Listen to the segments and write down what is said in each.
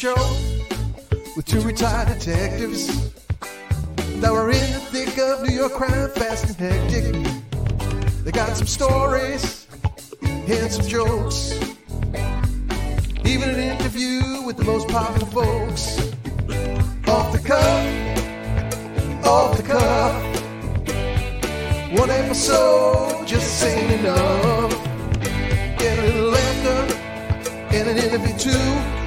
show with two retired detectives that were in the thick of New York crime, fast and hectic. They got some stories and some jokes, even an interview with the most popular folks. Off the cuff, off the cuff. One episode just saying enough. Get a little laughter and an interview too.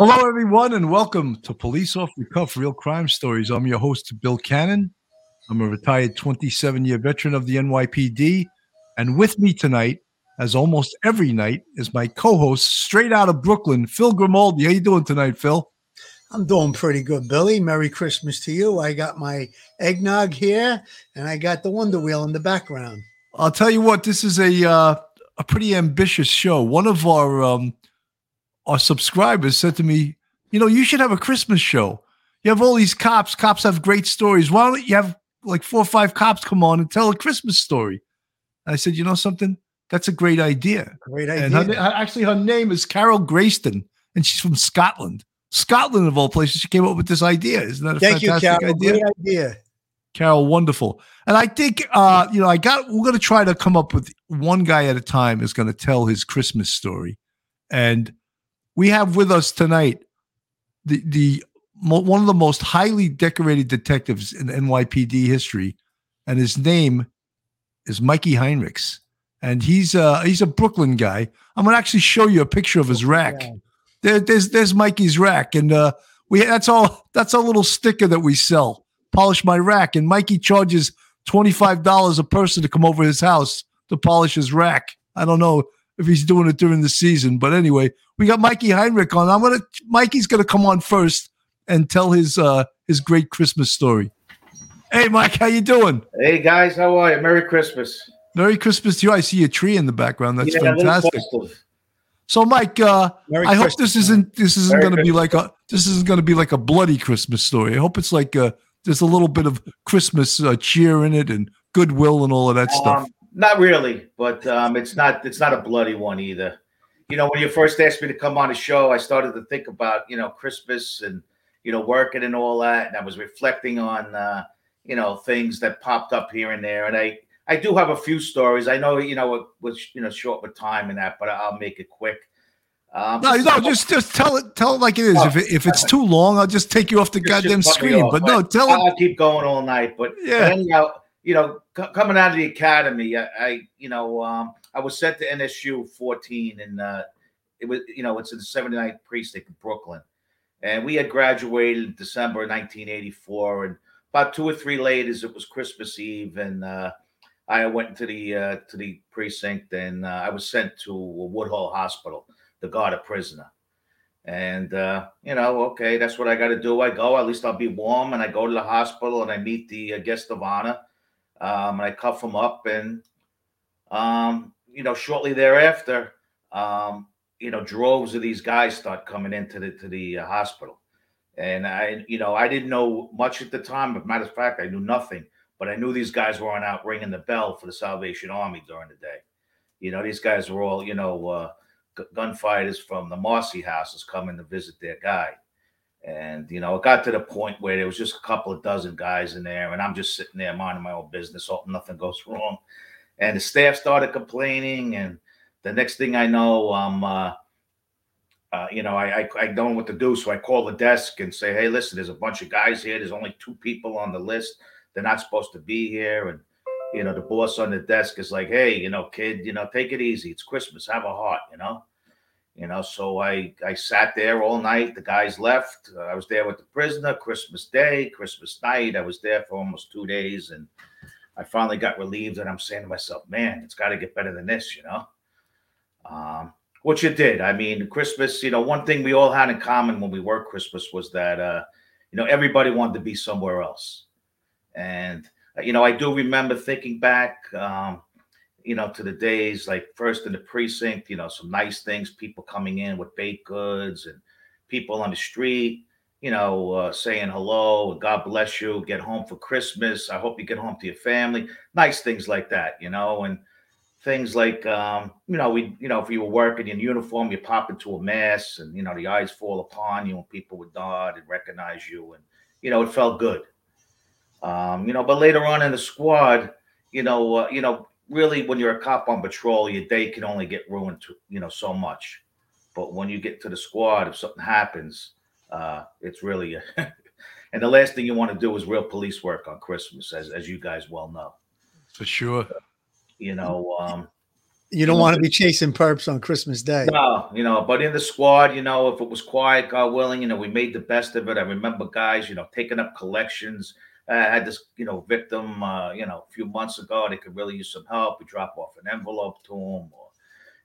Hello, everyone, and welcome to Police Off the Cuff Real Crime Stories. I'm your host, Bill Cannon. I'm a retired 27 year veteran of the NYPD. And with me tonight, as almost every night, is my co host, straight out of Brooklyn, Phil Grimaldi. How you doing tonight, Phil? I'm doing pretty good, Billy. Merry Christmas to you. I got my eggnog here, and I got the Wonder Wheel in the background. I'll tell you what, this is a uh, a pretty ambitious show. One of our um, our subscribers said to me, "You know, you should have a Christmas show. You have all these cops. Cops have great stories. Why don't you have like four or five cops come on and tell a Christmas story?" I said, "You know something? That's a great idea. Great And her, idea. actually, her name is Carol Grayston, and she's from Scotland. Scotland, of all places, she came up with this idea. Isn't that a Thank you, Carol. idea? Great idea. Carol, wonderful. And I think, uh, you know, I got, we're going to try to come up with one guy at a time is going to tell his Christmas story. And we have with us tonight the, the, mo- one of the most highly decorated detectives in NYPD history. And his name is Mikey Heinrichs. And he's, uh, he's a Brooklyn guy. I'm going to actually show you a picture of his rack there, there's there's Mikey's rack, and uh, we that's all that's a little sticker that we sell. Polish my rack, and Mikey charges twenty five dollars a person to come over his house to polish his rack. I don't know if he's doing it during the season, but anyway, we got Mikey Heinrich on. I'm gonna Mikey's gonna come on first and tell his uh his great Christmas story. Hey, Mike, how you doing? Hey guys, how are you? Merry Christmas. Merry Christmas to you. I see a tree in the background. That's Yeah, fantastic. So, Mike, uh, Merry I hope this isn't this isn't going to be like a this isn't going to be like a bloody Christmas story. I hope it's like uh there's a little bit of Christmas uh, cheer in it and goodwill and all of that stuff. Um, not really, but um, it's not it's not a bloody one either. You know, when you first asked me to come on the show, I started to think about you know Christmas and you know working and all that, and I was reflecting on uh, you know things that popped up here and there, and I I do have a few stories. I know you know it was you know short with time and that, but I'll make it quick. Um, No, no, just just tell it tell it like it is. Oh. If it, if it's too long, I'll just take you off the goddamn screen. off, But no, tell it. I'll keep going all night. But Yeah. but anyhow, you know, c- coming out of the academy, I, I you know, um, I was sent to NSU 14, and uh, it was, you know, it's in the 79th precinct in Brooklyn, and we had graduated in December 1984, and about two or three laters, it was Christmas Eve, and uh, I went to the uh, to the precinct, and uh, I was sent to Woodhull Hospital to guard a prisoner. And uh, you know, okay, that's what I got to do. I go. At least I'll be warm, and I go to the hospital, and I meet the uh, guest of honor, um, and I cuff him up, and um, you know, shortly thereafter, um, you know, droves of these guys start coming into the to the uh, hospital, and I, you know, I didn't know much at the time. But matter of fact, I knew nothing. But I knew these guys weren't out ringing the bell for the Salvation Army during the day. You know, these guys were all, you know, uh, gu- gunfighters from the Marcy houses coming to visit their guy. And, you know, it got to the point where there was just a couple of dozen guys in there, and I'm just sitting there minding my own business, hoping nothing goes wrong. And the staff started complaining, and the next thing I know, um, uh, uh, you know, I, I I don't know what to do, so I call the desk and say, "Hey, listen, there's a bunch of guys here. There's only two people on the list. They're not supposed to be here." And you know, the boss on the desk is like, "Hey, you know, kid, you know, take it easy. It's Christmas. Have a heart, you know." You know, so I I sat there all night. The guys left. I was there with the prisoner. Christmas Day, Christmas night. I was there for almost two days, and I finally got relieved. And I'm saying to myself, "Man, it's got to get better than this," you know. Um, which it did. I mean, Christmas. You know, one thing we all had in common when we worked Christmas was that uh, you know everybody wanted to be somewhere else, and you know, I do remember thinking back, um, you know, to the days like first in the precinct, you know, some nice things, people coming in with baked goods and people on the street, you know, uh, saying hello, God bless you, get home for Christmas. I hope you get home to your family. Nice things like that, you know, and things like, um, you know, we, you know, if you were working in uniform, you pop into a mass and, you know, the eyes fall upon you and people would nod and recognize you. And, you know, it felt good. Um, you know, but later on in the squad, you know, uh, you know, really when you're a cop on patrol, your day can only get ruined to, you know, so much. But when you get to the squad, if something happens, uh, it's really, and the last thing you want to do is real police work on Christmas, as, as you guys well know. For sure. You know, um, You don't know, want to be chasing perps on Christmas Day. No, you know, but in the squad, you know, if it was quiet, God willing, you know, we made the best of it. I remember guys, you know, taking up collections. I had this, you know, victim, uh, you know, a few months ago. They could really use some help. We drop off an envelope to them, or,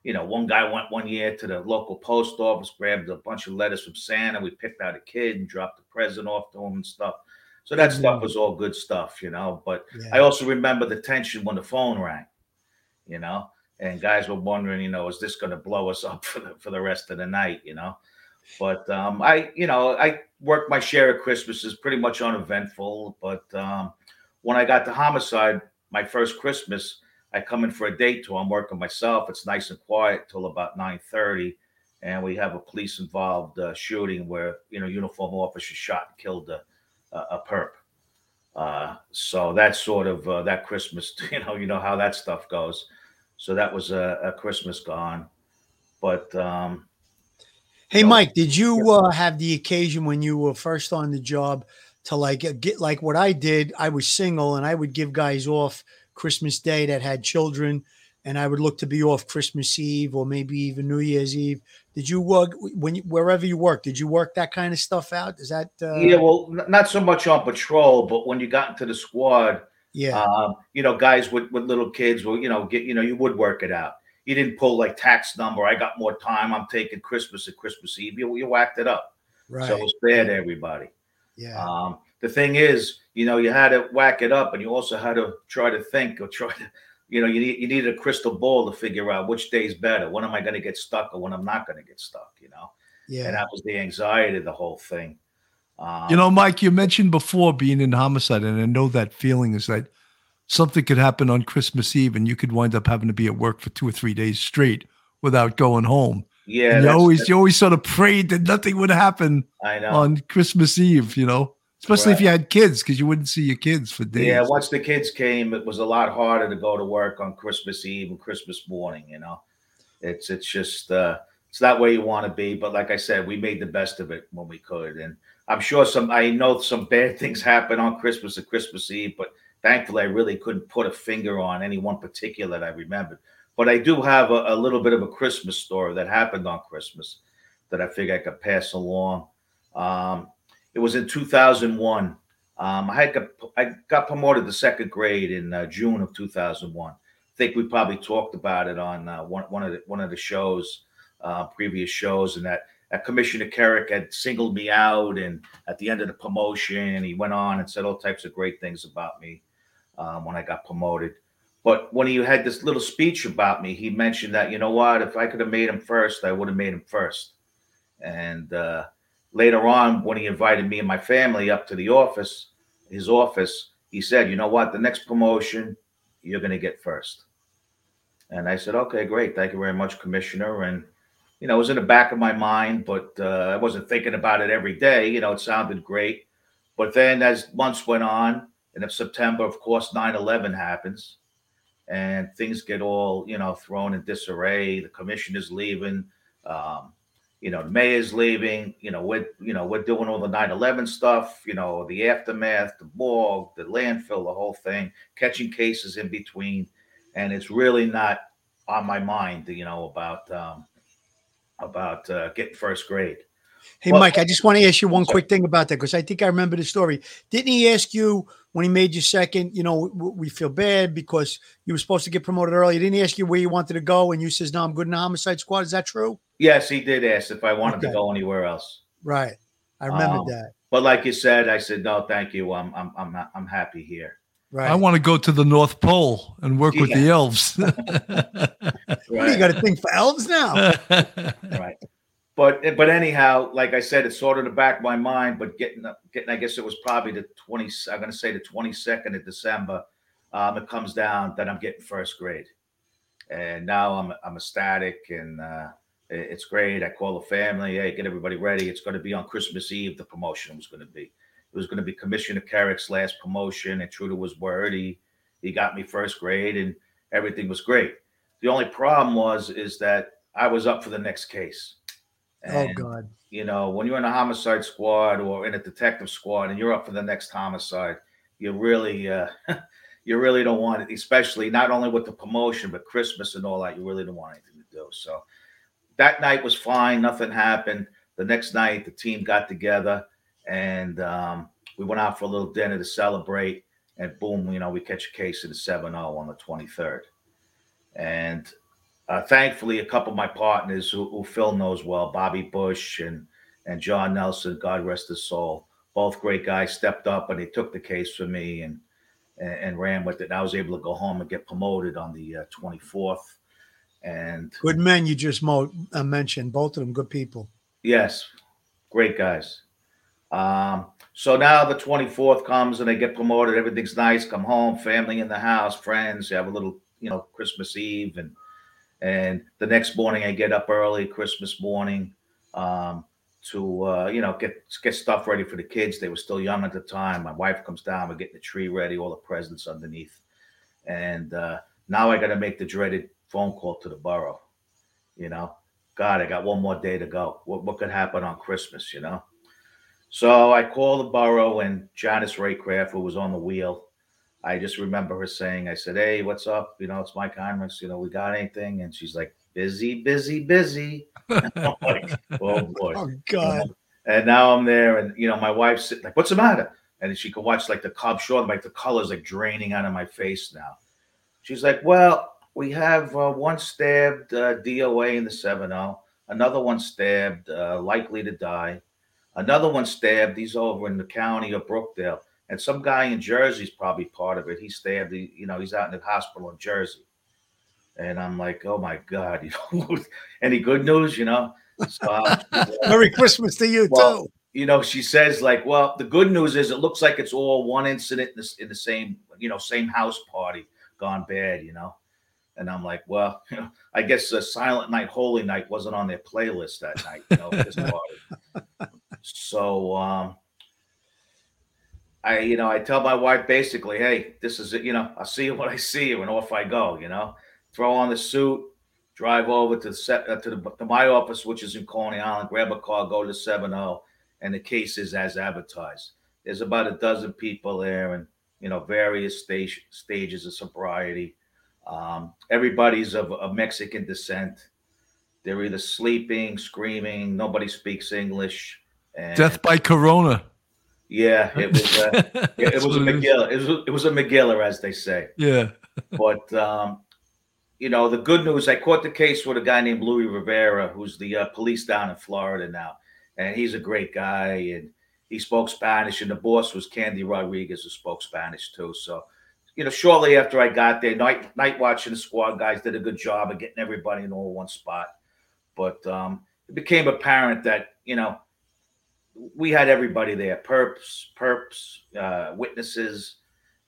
you know, one guy went one year to the local post office, grabbed a bunch of letters from Santa. We picked out a kid and dropped the present off to him and stuff. So that stuff was all good stuff, you know. But I also remember the tension when the phone rang, you know, and guys were wondering, you know, is this going to blow us up for the for the rest of the night, you know? But um, I, you know, I worked my share of Christmases, pretty much uneventful. But um, when I got to homicide, my first Christmas, I come in for a date tour. I'm working myself. It's nice and quiet till about nine thirty, and we have a police involved uh, shooting where you know uniform officer shot and killed a a, a perp. Uh, so that's sort of uh, that Christmas. You know, you know how that stuff goes. So that was a, a Christmas gone. But um, Hey. Mike, did you uh, have the occasion when you were first on the job to like uh, get like what I did? I was single and I would give guys off Christmas Day that had children, and I would look to be off Christmas Eve or maybe even New Year's Eve. Did you work when you, wherever you work? Did you work that kind of stuff out? Is that uh, yeah, well, not so much on patrol, but when you got into the squad, yeah, um, you know, guys with, with little kids will, you know, get, you know, you would work it out. You didn't pull like tax number. I got more time. I'm taking Christmas and Christmas Eve. You, you whacked it up. right? So it was fair to everybody. yeah, Um, the thing is, you know, you had to whack it up, and you also had to try to think or try to, you know, you need you needed a crystal ball to figure out which day's better. When am I going to get stuck, or when I'm not going to get stuck? You know, yeah. and that was the anxiety of the whole thing. Um, You know, Mike, you mentioned before being in homicide, and I know that feeling is that something could happen on Christmas Eve and you could wind up having to be at work for two or three days straight without going home. yeah, you that's- always you always sort of prayed that nothing would happen I know. on Christmas Eve, you know, especially if you had kids because you wouldn't see your kids for days. Yeah, once the kids came, it was a lot harder to go to work on Christmas Eve and Christmas morning. You know, it's it's just uh, it's not where you want to be. But like I said, we made the best of it when we could, and I'm sure some. I know some bad things happen on Christmas and Christmas Eve, but thankfully, I really couldn't put a finger on any one particular that I remembered. But I do have a, a little bit of a Christmas story that happened on Christmas that I figure I could pass along. Um, it was in 2001. Um, I had got, I got promoted to second grade in uh, June of 2001. I think we probably talked about it on uh, one one of the one of the shows, uh, previous shows, and that Commissioner Kerik had singled me out, and at the end of the promotion, he went on and said all types of great things about me um, when I got promoted. But when he had this little speech about me, he mentioned that you know what, if I could have made him first, I would have made him first. And uh, later on, when he invited me and my family up to the office, his office, he said, "You know what? The next promotion, you're going to get first. And I said, "Okay, great. Thank you very much, Commissioner." And you know, it was in the back of my mind, but uh, I wasn't thinking about it every day. You know, it sounded great. But then, as months went on, and in September, of course, 9/11 happens, and things get all you know thrown in disarray. The commission is leaving. Um, you know, the mayor's leaving, you know, we're, you know, we're doing all the 9-11 stuff, you know, the aftermath, the morgue, the landfill, the whole thing, catching cases in between. And it's really not on my mind, you know, about, um, about, uh, getting first grade. Hey, Well- Mike, I just want to ask you one quick thing about that because I think I remember the story. Didn't he ask you when he made you second? You know, we feel bad because you were supposed to get promoted early. Didn't he ask you where you wanted to go? And you says, "No, I'm good in the homicide squad." Is that true? Yes, he did ask if I wanted to go anywhere else. Right. I remember Um, that. But like you said, I said, no, thank you. I'm, I'm, I'm not, I'm happy here. Right. I want to go to the North Pole and work with the elves. What, you got to think for elves now. right. But but anyhow, like I said, it's sort of the back of my mind. But getting getting, I guess it was probably the twenty. I'm going to say the twenty second of December. Um, it comes down that I'm getting first grade, and now I'm I'm ecstatic and uh, it's great. I call the family, hey, get everybody ready. It's going to be on Christmas Eve. The promotion was going to be. It was going to be Commissioner Kerik's last promotion, and true to his word, he he got me first grade, and everything was great. The only problem was is that I was up for the next case. Oh, and, oh God! You know, when you're in a homicide squad or in a detective squad, and you're up for the next homicide, you really, uh, you really don't want it. Especially not only with the promotion, but Christmas and all that. You really don't want anything to do. So that night was fine. Nothing happened. The next night, the team got together and um, we went out for a little dinner to celebrate. And boom, you know, we catch a case of the 7 0 on the 23rd. And uh, thankfully, a couple of my partners who, who Phil knows well, Bobby Bush and and John Nelson, God rest his soul, both great guys, stepped up and they took the case for me and and, and ran with it. And I was able to go home and get promoted on the uh, 24th. And good men you just mo- uh, mentioned, both of them good people. Yes, great guys. Um, so now the 24th comes and they get promoted. Everything's nice. Come home, family in the house, friends. You have a little, you know, Christmas Eve and and the next morning I get up early, Christmas morning, um, to uh, you know get get stuff ready for the kids. They were still young at the time. My wife comes down. We're getting the tree ready, all the presents underneath, and uh, now I got to make the dreaded phone call to the borough. You know, God, I got one more day to go. What what could happen on Christmas? You know. So I call the borough and Janice Raycraft, who was on the wheel, I just remember her saying, I said, Hey, what's up? You know, it's Mike Heinrichs. You know, we got anything? And she's like, Busy, busy, busy. like, oh boy. Oh God. And now I'm there, and you know, my wife's sitting like, What's the matter? And she could watch like the Cub show, like the colors like draining out of my face now. She's like, Well, we have uh, one stabbed uh, DOA in the 7 0, another one stabbed, uh, likely to die, another one stabbed. He's over in the county of Brookdale and some guy in Jersey's probably part of it. He stabbed, the, you know, he's out in the hospital in Jersey. And I'm like, oh my God, you know, any good news, you know? So, uh, Merry Christmas to you well, too. You know, she says like, well, the good news is it looks like it's all one incident in the, in the same, you know, same house party gone bad, you know? And I'm like, well, you know, I guess a Silent Night, Holy Night wasn't on their playlist that night, you know. So, um, I, you know, I tell my wife basically, hey, this is it. You know, I'll see you when I see you, and off I go. You know, throw on the suit, drive over to set uh, to the to my office, which is in Coney Island, grab a car, go to seven zero, oh, and the case is as advertised. There's about a dozen people there, and you know, various stage stages of sobriety. Um, everybody's of, of Mexican descent. They're either sleeping, screaming. Nobody speaks English. And, Death by Corona. Yeah, it was. Uh, it, was a McGill. It was. It was a megillah, as they say. Yeah. but um, you know, the good news, I caught the case with a guy named Louis Rivera, who's the uh, police down in Florida now, and he's a great guy, and he spoke Spanish, and the boss was Candy Rodriguez, who spoke Spanish too. So, you know, shortly after I got there, night night watching the squad guys did a good job of getting everybody in all one spot, but um, it became apparent that you know we had everybody there perps perps uh, witnesses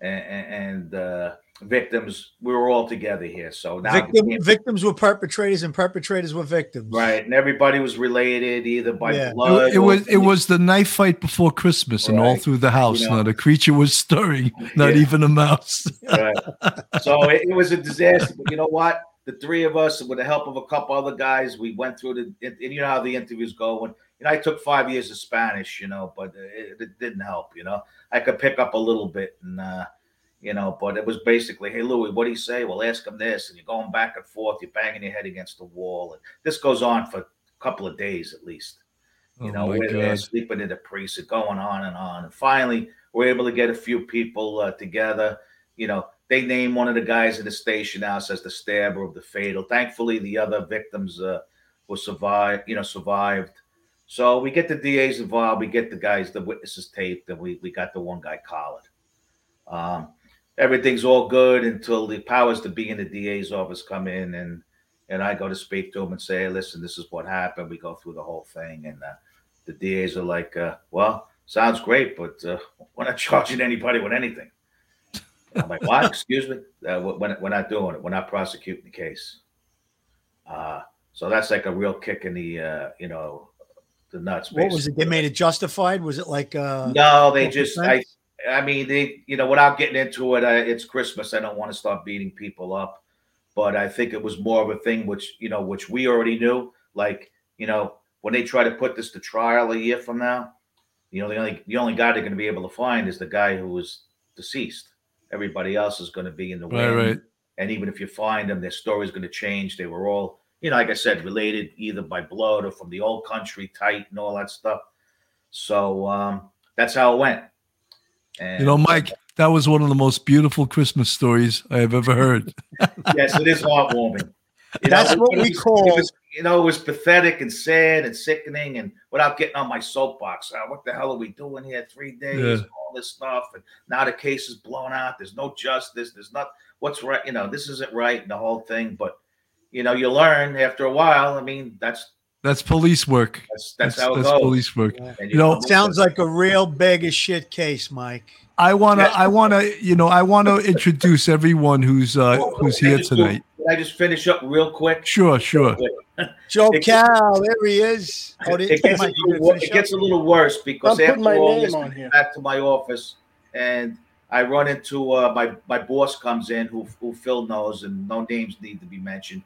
and, and uh, victims. We were all together here so now Victim, victims were perpetrators and perpetrators were victims. Right and everybody was related either by yeah. blood it, it was it was the knife fight before christmas right. and all through the house. You know, not a creature was stirring not yeah. even a mouse. Right. So it, it was a disaster but you know what? The three of us with the help of a couple other guys we went through the and you know how the interviews go when you know, I took five years of Spanish, you know, but it, it didn't help. You know, I could pick up a little bit, and uh, you know, but it was basically, hey Louis, what do you say? Well, ask him this, and you're going back and forth, you're banging your head against the wall, and this goes on for a couple of days at least. You oh know, we're there sleeping in the precinct, going on and on, and finally we're able to get a few people uh, together. You know, they name one of the guys in the station house as the stabber of the fatal. Thankfully, the other victims uh, were survived. You know, survived so we get the DAs involved, we get the guys, the witnesses taped, and we, we got the one guy collared. Um, everything's all good until the powers to be in the DA's office come in and and I go to speak to him and say, hey, listen, this is what happened. We go through the whole thing, and uh, the DA's are like, uh, well, sounds great, but uh, we're not charging anybody with anything. I'm like, what? Excuse me? Uh, we're, we're not doing it. We're not prosecuting the case. Uh, so that's like a real kick in the, uh, you know, the nuts. What was it? They made it justified. Was it like? Uh, no, they just. I, I mean, they. You know, without getting into it, uh, it's Christmas. I don't want to start beating people up, but I think it was more of a thing which you know, which we already knew. Like, you know, when they try to put this to trial a year from now, you know, the only the only guy they're going to be able to find is the guy who was deceased. Everybody else is going to be in the right, right. And even if you find them, their story is going to change. They were all you know, like I said, related either by blood or from the old country, tight and all that stuff. So um, that's how it went. And, you know, Mike, that was one of the most beautiful Christmas stories I have ever heard. yes, it is heartwarming. You That's know, what we was, call. Was, you know, it was pathetic and sad and sickening, and without getting on my soapbox, uh, what the hell are we doing here? Three days, yeah. all this stuff, and now the case is blown out. There's no justice. There's not what's right. You know, this isn't right. And the whole thing, but you know, you learn after a while. I mean, that's that's police work. That's that's, that's how it that's goes. police work. Yeah. You, you know, sounds like a real bag of shit case, Mike. I wanna, I wanna, you know, I want to introduce everyone who's uh who's here tonight. Can I just finish up real quick? Sure, sure. Joe it Cal, there he is. Oh, it, gets, a little, it gets a little worse because I'm after all this, back to my office, and I run into uh, my my boss comes in, who who Phil knows, and no names need to be mentioned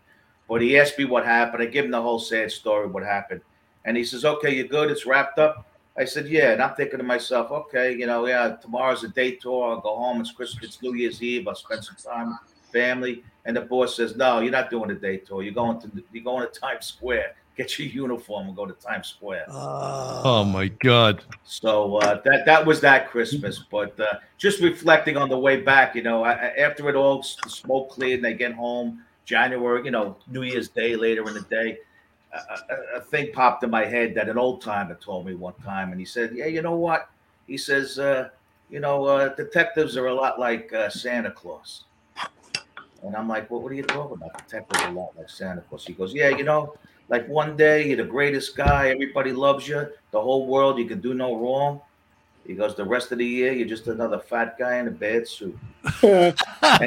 but he asked me what happened. I give him the whole sad story, what happened. And he says, Okay, you're good. It's wrapped up. I said, Yeah. And I'm thinking to myself, Okay, you know, yeah, tomorrow's a day tour. I'll go home. It's Christmas, it's New Year's Eve. I'll spend some time with family. And the boss says, No, you're not doing a day tour. You're going to you're going to Times Square. Get your uniform and go to Times Square. Uh, oh my God! So uh, that that was that Christmas. But uh, just reflecting on the way back, you know, I, after it all, the smoke cleared, and they get home January, you know, New Year's Day later in the day, a, a, thing popped in my head that an old timer told me one time, and he said, "Yeah, you know what?" He says, uh, "You know, uh, detectives are a lot like uh, Santa Claus." And I'm like, well, what are you talking about? Detectives are a lot like Santa Claus. He goes, yeah, you know, like one day you're the greatest guy, everybody loves you, the whole world, you can do no wrong. He goes, the rest of the year, you're just another fat guy in a bad suit. and,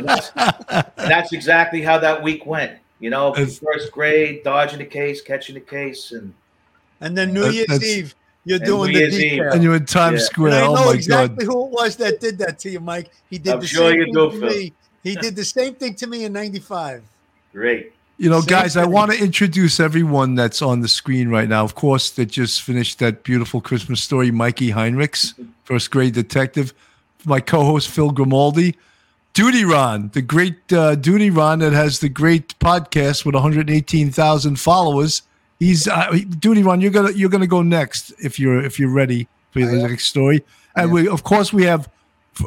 that's, and, that's, exactly how that week went. You know, first grade, dodging the case, catching the case, and and then New Year's Eve, you're doing the detail. and you're in Times yeah. Square. And I oh know oh exactly God. who it was that did that to you, Mike. He did I'm the sure same you thing do, to Phil. me. He did the same thing to me in '95. Great. You know, guys, I want to introduce everyone that's on the screen right now. Of course, that just finished that beautiful Christmas story, Mikey Heinrichs, first grade detective. My co-host Phil Grimaldi, Duty Ron, the great uh, Duty Ron that has the great podcast with 118,000 followers. He's uh, Duty Ron. You're gonna you're gonna go next if you're if you're ready for the next story. And we of course we have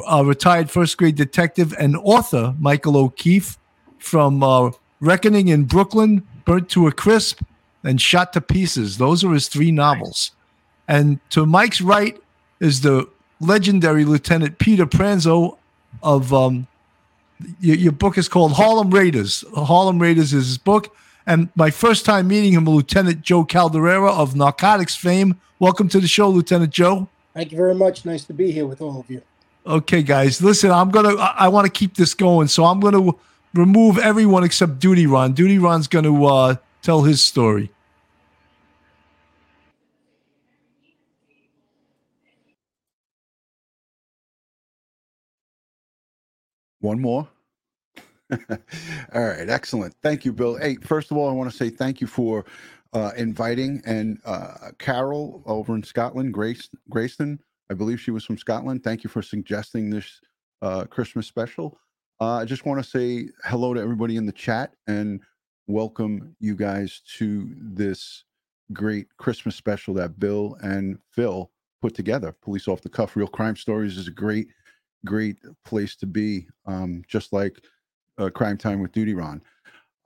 a retired first grade detective and author Michael O'Keefe from. Uh, Reckoning in Brooklyn, Burnt to a Crisp, and Shot to Pieces. Those are his three novels. And to Mike's right is the legendary Lieutenant Peter Pranzo of um, your, your, book is called Harlem Raiders. Harlem Raiders is his book. And my first time meeting him, Lieutenant Joe Calderera of narcotics fame. Welcome to the show, Lieutenant Joe. Thank you very much. Nice to be here with all of you. Okay, guys, listen, I'm gonna I, I want to keep this going, so I'm gonna remove everyone except Duty Ron. Duty Ron's going to uh, tell his story. One more. all right, excellent. Thank you, Bill. Hey, first of all, I want to say thank you for uh, inviting and uh, Carol over in Scotland, Grace Grayston. I believe she was from Scotland. Thank you for suggesting this uh, Christmas special. Uh, I just want to say hello to everybody in the chat and welcome you guys to this great Christmas special that Bill and Phil put together. Police off the cuff, real crime stories is a great, great place to be. Um, just like uh, Crime Time with Duty Ron.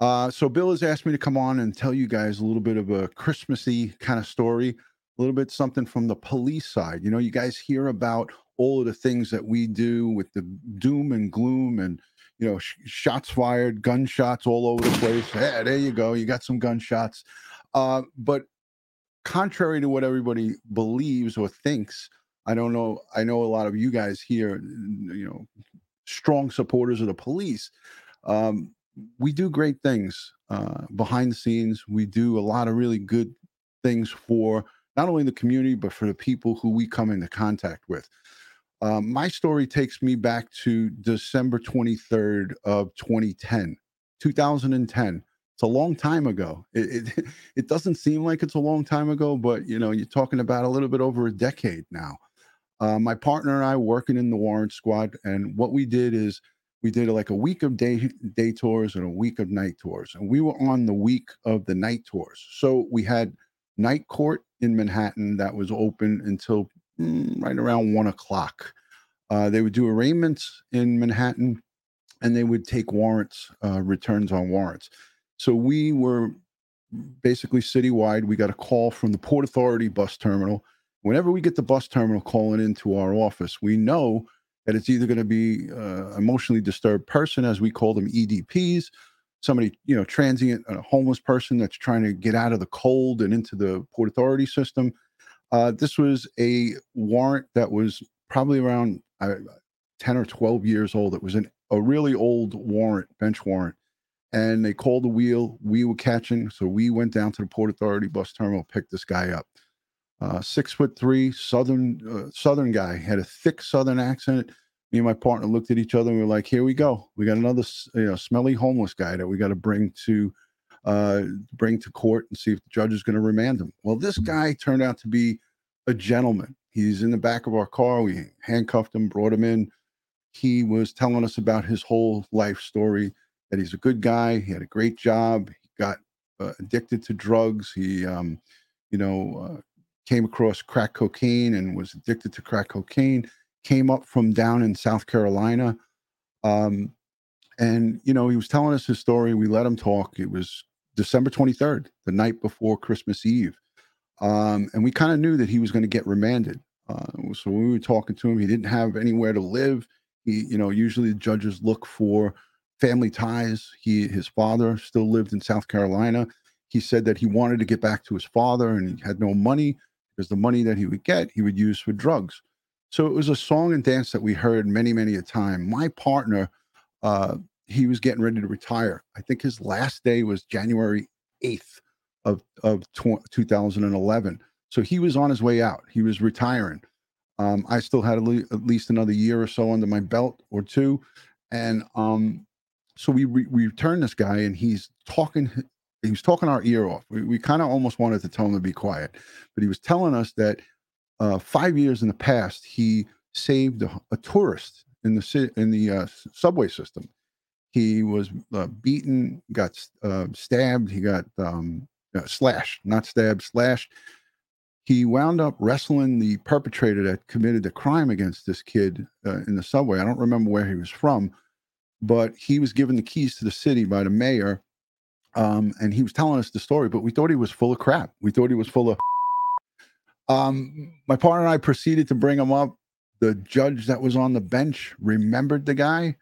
Uh, so Bill has asked me to come on and tell you guys a little bit of a Christmassy kind of story, a little bit something from the police side. You know, you guys hear about all of the things that we do with the doom and gloom and you know sh- shots fired, gunshots all over the place. Yeah, there you go. You got some gunshots. Uh, but contrary to what everybody believes or thinks, I don't know. I know a lot of you guys here, you know, strong supporters of the police. Um, we do great things uh, behind the scenes. We do a lot of really good things for not only the community but for the people who we come into contact with. Um, my story takes me back to December 23rd of 2010, 2010. It's a long time ago. It, it, it doesn't seem like it's a long time ago, but you know, you're talking about a little bit over a decade now. Uh, my partner and I working in the warrant squad, and what we did is we did like a week of day day tours and a week of night tours, and we were on the week of the night tours. So we had night court in Manhattan that was open until right around one o'clock. Uh, they would do arraignments in Manhattan, and they would take warrants, uh, returns on warrants. So we were basically citywide. We got a call from the Port Authority bus terminal. Whenever we get the bus terminal calling into our office, we know that it's either going to be uh, emotionally disturbed person, as we call them EDPs, somebody you know transient, a homeless person that's trying to get out of the cold and into the Port Authority system. Uh, this was a warrant that was probably around uh, 10 or 12 years old. It was an, a really old warrant, bench warrant. And they called the wheel. We were catching. So we went down to the Port Authority bus terminal, picked this guy up. Uh, six foot three, southern uh, southern guy, had a thick southern accent. Me and my partner looked at each other and we were like, "Here we go. We got another you know smelly homeless guy that we got to bring to uh, bring to court and see if the judge is going to remand him." Well, this guy turned out to be a gentleman. He's in the back of our car. We handcuffed him, brought him in. He was telling us about his whole life story. That he's a good guy. He had a great job. He got uh, addicted to drugs. He, um, you know, uh, came across crack cocaine and was addicted to crack cocaine, came up from down in South Carolina. Um, and, you know, he was telling us his story. We let him talk. It was December 23rd, the night before Christmas Eve. Um, and we kind of knew that he was going to get remanded. Uh, so when we were talking to him, he didn't have anywhere to live. He, you know, usually the judges look for family ties. He, his father still lived in South Carolina. He said that he wanted to get back to his father and he had no money because the money that he would get, he would use for drugs. So it was a song and dance that we heard many, many a time. My partner, uh, he was getting ready to retire. I think his last day was January 8th of, of tw- 2011. So he was on his way out. He was retiring. Um, I still had le- at least another year or so under my belt or two. And um, so we, re- we returned this guy and he's talking he was talking our ear off. We, we kind of almost wanted to tell him to be quiet, but he was telling us that uh, five years in the past he saved a, a tourist in the in the uh, subway system. He was uh, beaten, got uh, stabbed, he got um, uh, slashed, not stabbed, slashed. He wound up wrestling the perpetrator that committed the crime against this kid uh, in the subway. I don't remember where he was from, but he was given the keys to the city by the mayor um, and he was telling us the story, but we thought he was full of crap. We thought he was full of. Um, my partner and I proceeded to bring him up. The judge that was on the bench remembered the guy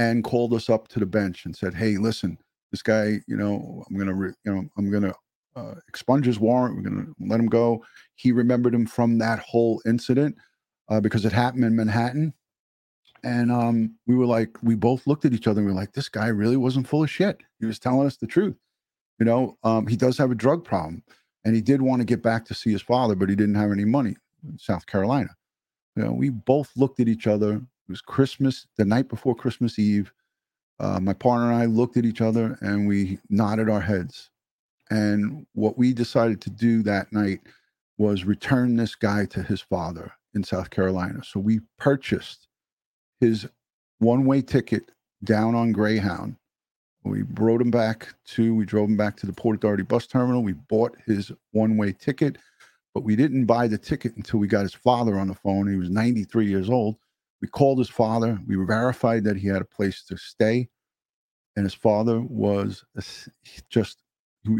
and called us up to the bench and said, "Hey, listen, this guy, you know, I'm gonna, re- you know, I'm gonna uh, expunge his warrant. We're gonna let him go." He remembered him from that whole incident uh, because it happened in Manhattan. And um, we were like, we both looked at each other and we were like, this guy really wasn't full of shit. He was telling us the truth. You know, um, he does have a drug problem and he did want to get back to see his father, but he didn't have any money in South Carolina. You know, we both looked at each other. It was Christmas, the night before Christmas Eve. Uh, my partner and I looked at each other and we nodded our heads. And what we decided to do that night was return this guy to his father in South Carolina. So we purchased his one way ticket down on Greyhound. We rode him back to, we drove him back to the Port Authority bus terminal. We bought his one way ticket, but we didn't buy the ticket until we got his father on the phone. He was 93 years old. We called his father. We verified that he had a place to stay. And his father was just,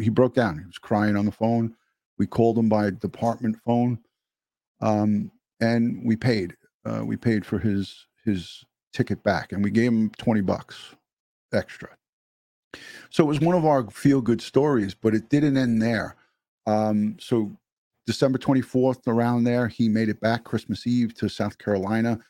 he broke down. He was crying on the phone. We called him by department phone um, and we paid. uh, we paid for his his ticket back, and we gave him twenty bucks extra. So it was one of our feel good stories, but it didn't end there. Um, so December 24th, around there, he made it back Christmas Eve to South Carolina.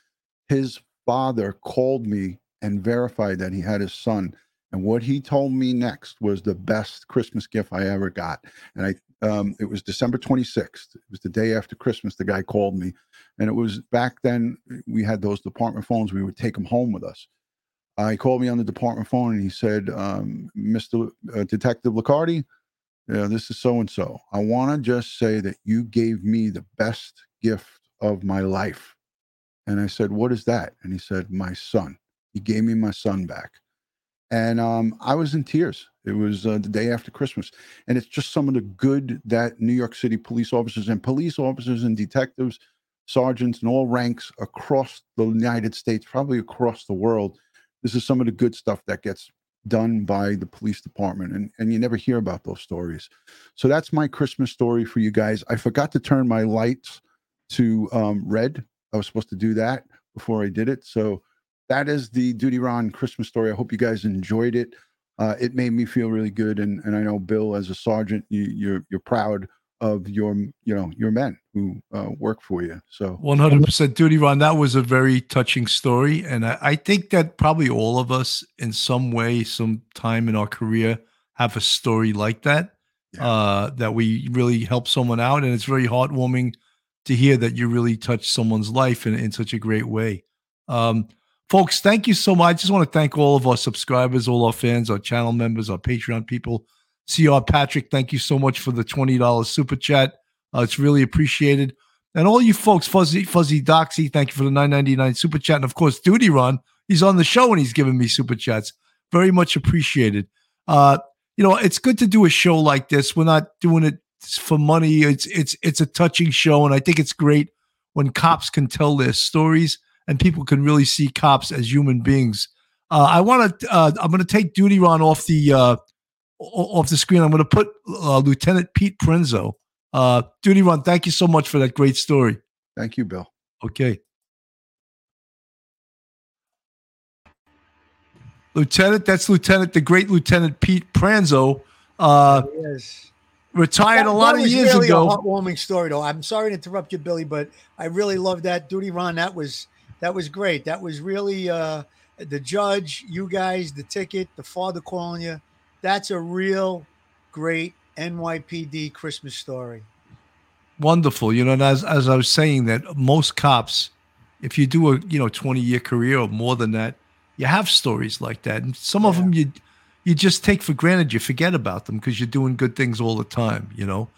His father called me and verified that he had his son. And what he told me next was the best Christmas gift I ever got. And I, um, it was December 26th. It was the day after Christmas. The guy called me, and it was back then we had those department phones. We would take them home with us. Uh, he called me on the department phone and he said, um, "Mr. Uh, Detective Licardi, yeah, this is so and so. I want to just say that you gave me the best gift of my life." And I said, "What is that?" And he said, "My son. He gave me my son back." and um, I was in tears. It was uh, the day after Christmas, and it's just some of the good that New York City police officers and police officers and detectives, sergeants, and all ranks across the United States, probably across the world. This is some of the good stuff that gets done by the police department, and and you never hear about those stories. So that's my Christmas story for you guys. I forgot to turn my lights to um, red. I was supposed to do that before I did it, so that is the Duty Ron Christmas story. I hope you guys enjoyed it. Uh, it made me feel really good, and and I know Bill, as a sergeant, you, you're you're proud of your you know your men who uh, work for you. So 100% duty Ron. That was a very touching story, and I, I think that probably all of us, in some way, some time in our career, have a story like that. Yeah. Uh, that we really help someone out, and it's very heartwarming to hear that you really touched someone's life in, in such a great way. Um, Folks, thank you so much. I just want to thank all of our subscribers, all our fans, our channel members, our Patreon people. CR Patrick, thank you so much for the $20 super chat. Uh, it's really appreciated. And all you folks, Fuzzy Fuzzy Doxy, thank you for the 999 super chat. And of course, Duty Ron, he's on the show and he's giving me super chats. Very much appreciated. Uh, you know, it's good to do a show like this. We're not doing it for money. It's it's it's a touching show, and I think it's great when cops can tell their stories and people can really see cops as human beings. Uh, I want to. Uh, I'm going to take Duty Ron off the uh, off the screen. I'm going to put uh, Lieutenant Pete Pranzo. Uh, Duty Ron, thank you so much for that great story. thank you, Bill. Okay. Lieutenant, that's Lieutenant, the great Lieutenant Pete Pranzo, uh, yes. Retired a lot that of was years really ago. A heartwarming story, though. I'm sorry to interrupt you, Billy, but I really love that Duty Ron. That was that was great. That was really uh, the judge, you guys, the ticket, the father calling you. That's a real great NYPD Christmas story. wonderful you know and as as i was saying that most cops if you do a you know 20 year career or more than that you have stories like that and some of them you you just take for granted you forget about them because you're doing good things all the time you know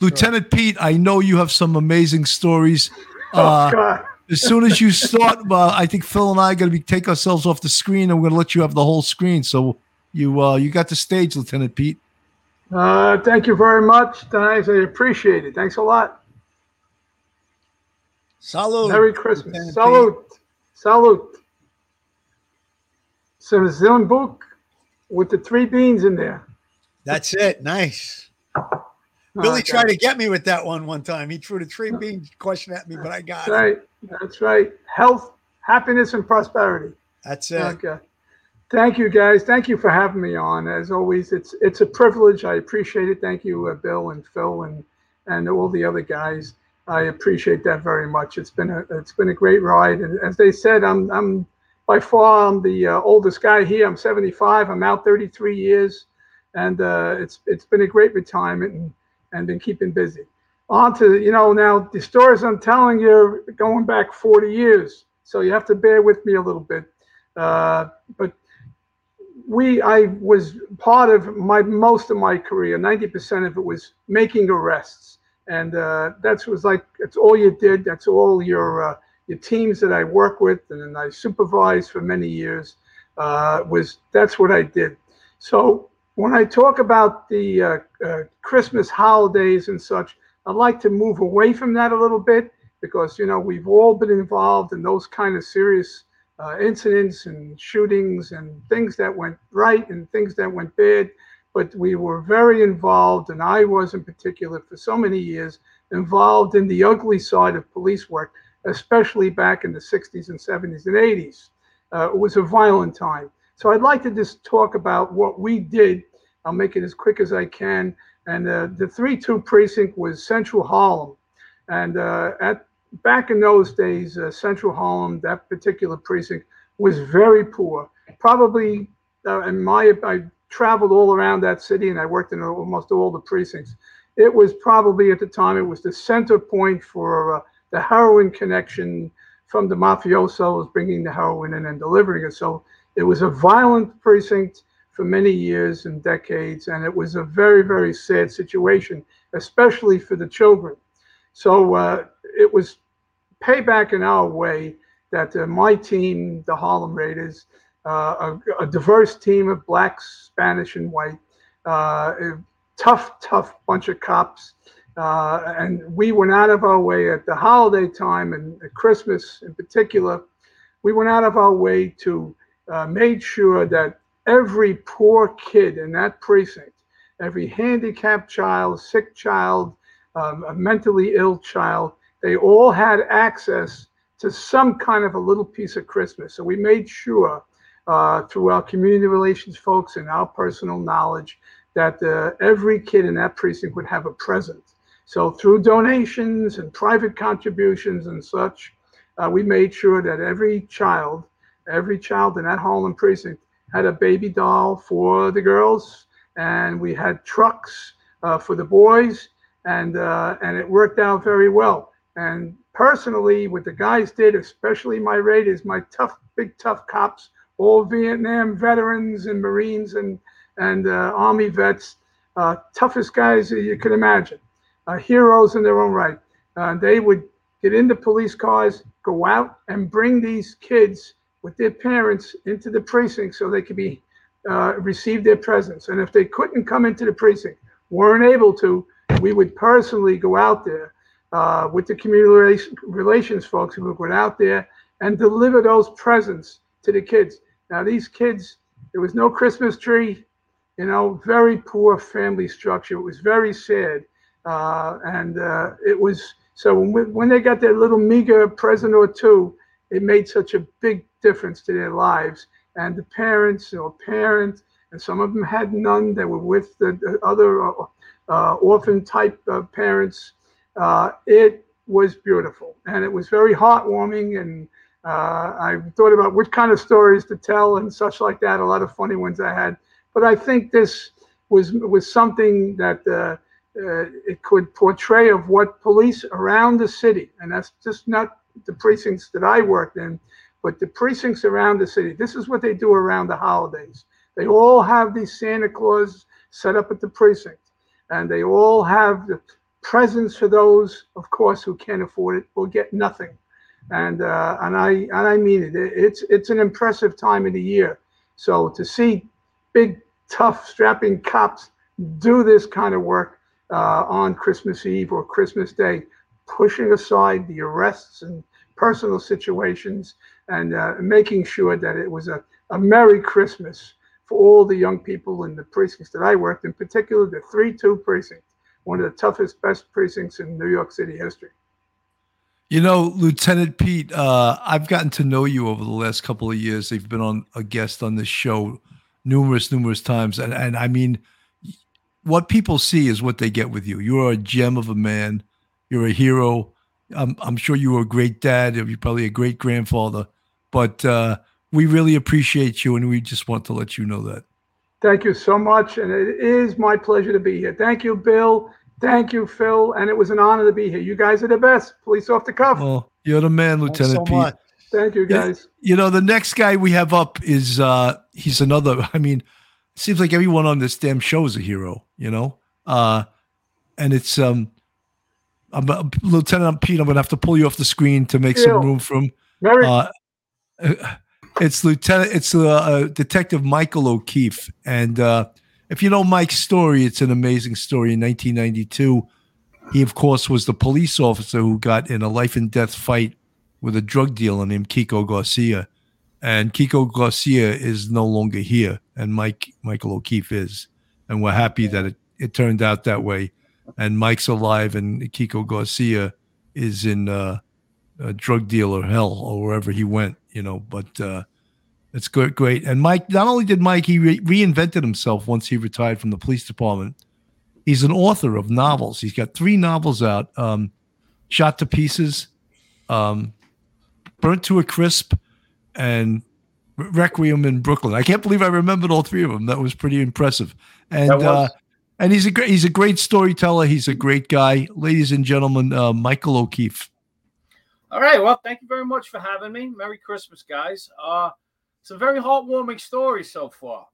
lieutenant pete i know you have some amazing stories uh, God. as soon as you start uh, i think phil and i are going to be take ourselves off the screen and we're going to let you have the whole screen so you uh you got the stage lieutenant pete Uh, thank you very much, guys. I appreciate it. Thanks a lot. Salute. Merry Christmas. Lieutenant Salute. Salute. Some Zim book with the three beans in there. That's it. Nice. Billy Okay. tried to get me with that one one time. He threw the three bean question at me, but I got That's it. right. That's right. Health, happiness, and prosperity. That's it. Okay. Thank you, guys. Thank you for having me on. As always, it's it's a privilege. I appreciate it. Thank you, uh, Bill and Phil and and all the other guys. I appreciate that very much. It's been a it's been a great ride. And as they said, I'm I'm by far I'm the uh, oldest guy here. I'm 75. I'm out 33 years, and uh, it's it's been a great retirement and and been keeping busy. On to you know now the stories I'm telling you are going back 40 years, so you have to bear with me a little bit. Uh, but we I was part of my most of my career. 90% of it was making arrests, and uh, that was like that's all you did. That's all your your teams that I work with and I supervised for many years uh, was that's what I did. So when I talk about the uh, uh, Christmas holidays and such, I'd like to move away from that a little bit because you know we've all been involved in those kind of serious uh, incidents and shootings and things that went right and things that went bad. But we were very involved, and I was in particular for so many years involved in the ugly side of police work. Especially back in the 60s and 70s and 80s. Uh, it was a violent time. So I'd like to just talk about what we did. I'll make it as quick as I can. And uh, the 3 2 precinct was Central Harlem. And uh, at back in those days, uh, Central Harlem, that particular precinct, was very poor. Probably, uh, in my, I traveled all around that city and I worked in almost all the precincts. It was probably at the time, it was the center point for uh, the heroin connection from the mafiosos bringing the heroin in and delivering it. So it was a violent precinct for many years and decades, and it was a very, very sad situation, especially for the children. So uh, it was payback in our way that uh, my team, the Harlem Raiders, uh, a, a, diverse team of blacks, Spanish, and white, uh, a tough, tough bunch of cops. Uh, and we went out of our way at the holiday time and Christmas in particular. We went out of our way to uh, make sure that every poor kid in that precinct, every handicapped child, sick child, um, a mentally ill child, they all had access to some kind of a little piece of Christmas. So we made sure uh, through our community relations folks and our personal knowledge that uh, every kid in that precinct would have a present. So through donations and private contributions and such, uh, we made sure that every child, every child in that Harlem precinct had a baby doll for the girls, and we had trucks uh, for the boys, and uh, and it worked out very well. And personally, what the guys did, especially my raiders, my tough, big, tough cops, all Vietnam veterans and Marines and and uh, Army vets, uh, toughest guys you can imagine, uh, heroes in their own right. Uh, they would get into police cars, go out and bring these kids with their parents into the precinct so they could be uh, receive their presents. And if they couldn't come into the precinct, weren't able to, we would personally go out there uh, with the community relations folks who go out there and deliver those presents to the kids. Now, these kids, there was no Christmas tree, you know, very poor family structure. It was very sad. Uh, and uh, it was so when, when they got their little meager present or two, it made such a big difference to their lives. And the parents or parent, and some of them had none, they were with the, the other uh, uh orphan type parents uh, it was beautiful and it was very heartwarming. And uh, I thought about what kind of stories to tell and such like that. A lot of funny ones I had, but I think this was was something that uh, it could portray of what police around the city, and that's just not the precincts that I worked in, but the precincts around the city. This is what they do around the holidays. They all have these Santa Claus set up at the precinct, and they all have the presents for those, of course, who can't afford it or get nothing. And uh, and I and I mean it. It's it's an impressive time of the year. So to see big, tough, strapping cops do this kind of work uh, on Christmas Eve or Christmas Day, pushing aside the arrests and personal situations and uh, making sure that it was a, a Merry Christmas for all the young people in the precincts that I worked, in particular the 3 2 precinct one of the toughest, best precincts in New York City history. You know, Lieutenant Pete, uh, I've gotten to know you over the last couple of years. You've been on a guest on this show numerous, numerous times, and and I mean, what people see is what they get with you. You are a gem of a man. You're a hero. I'm, I'm sure you were a great dad. You're probably a great grandfather. But uh, we really appreciate you, and we just want to let you know that. Thank you so much. And it is my pleasure to be here. Thank you, Bill. Thank you, Phil. And it was an honor to be here. You guys are the best. Police off the cuff. Well, you're the man, Lieutenant so Pete. Much. Thank you, guys. You know, the next guy we have up is uh he's another. I mean, it seems like everyone on this damn show is a hero, you know? Uh and it's um I'm, uh, Lieutenant Pete, I'm gonna have to pull you off the screen to make some room for him. Uh, it's Lieutenant. It's uh, uh, Detective Michael O'Keefe, and uh, if you know Mike's story, it's an amazing story. In 1992, he of course was the police officer who got in a life and death fight with a drug dealer named Kiko Garcia, and Kiko Garcia is no longer here, and Mike Michael O'Keefe is, and we're happy that it, it turned out that way, and Mike's alive, and Kiko Garcia is in uh, uh, drug dealer hell or wherever he went, you know. But uh, it's good, great. And Mike, not only did Mike, he re- reinvented himself once he retired from the police department. He's an author of novels. He's got three novels out: um, "Shot to Pieces," um, "Burnt to a Crisp," and Requiem in Brooklyn. I can't believe I remembered all three of them. That was pretty impressive. And uh, and he's a great he's a great storyteller. He's a great guy, ladies and gentlemen. Uh, Michael O'Keefe. All right. Well, thank you very much for having me. Merry Christmas, guys. Uh, it's a very heartwarming story so far.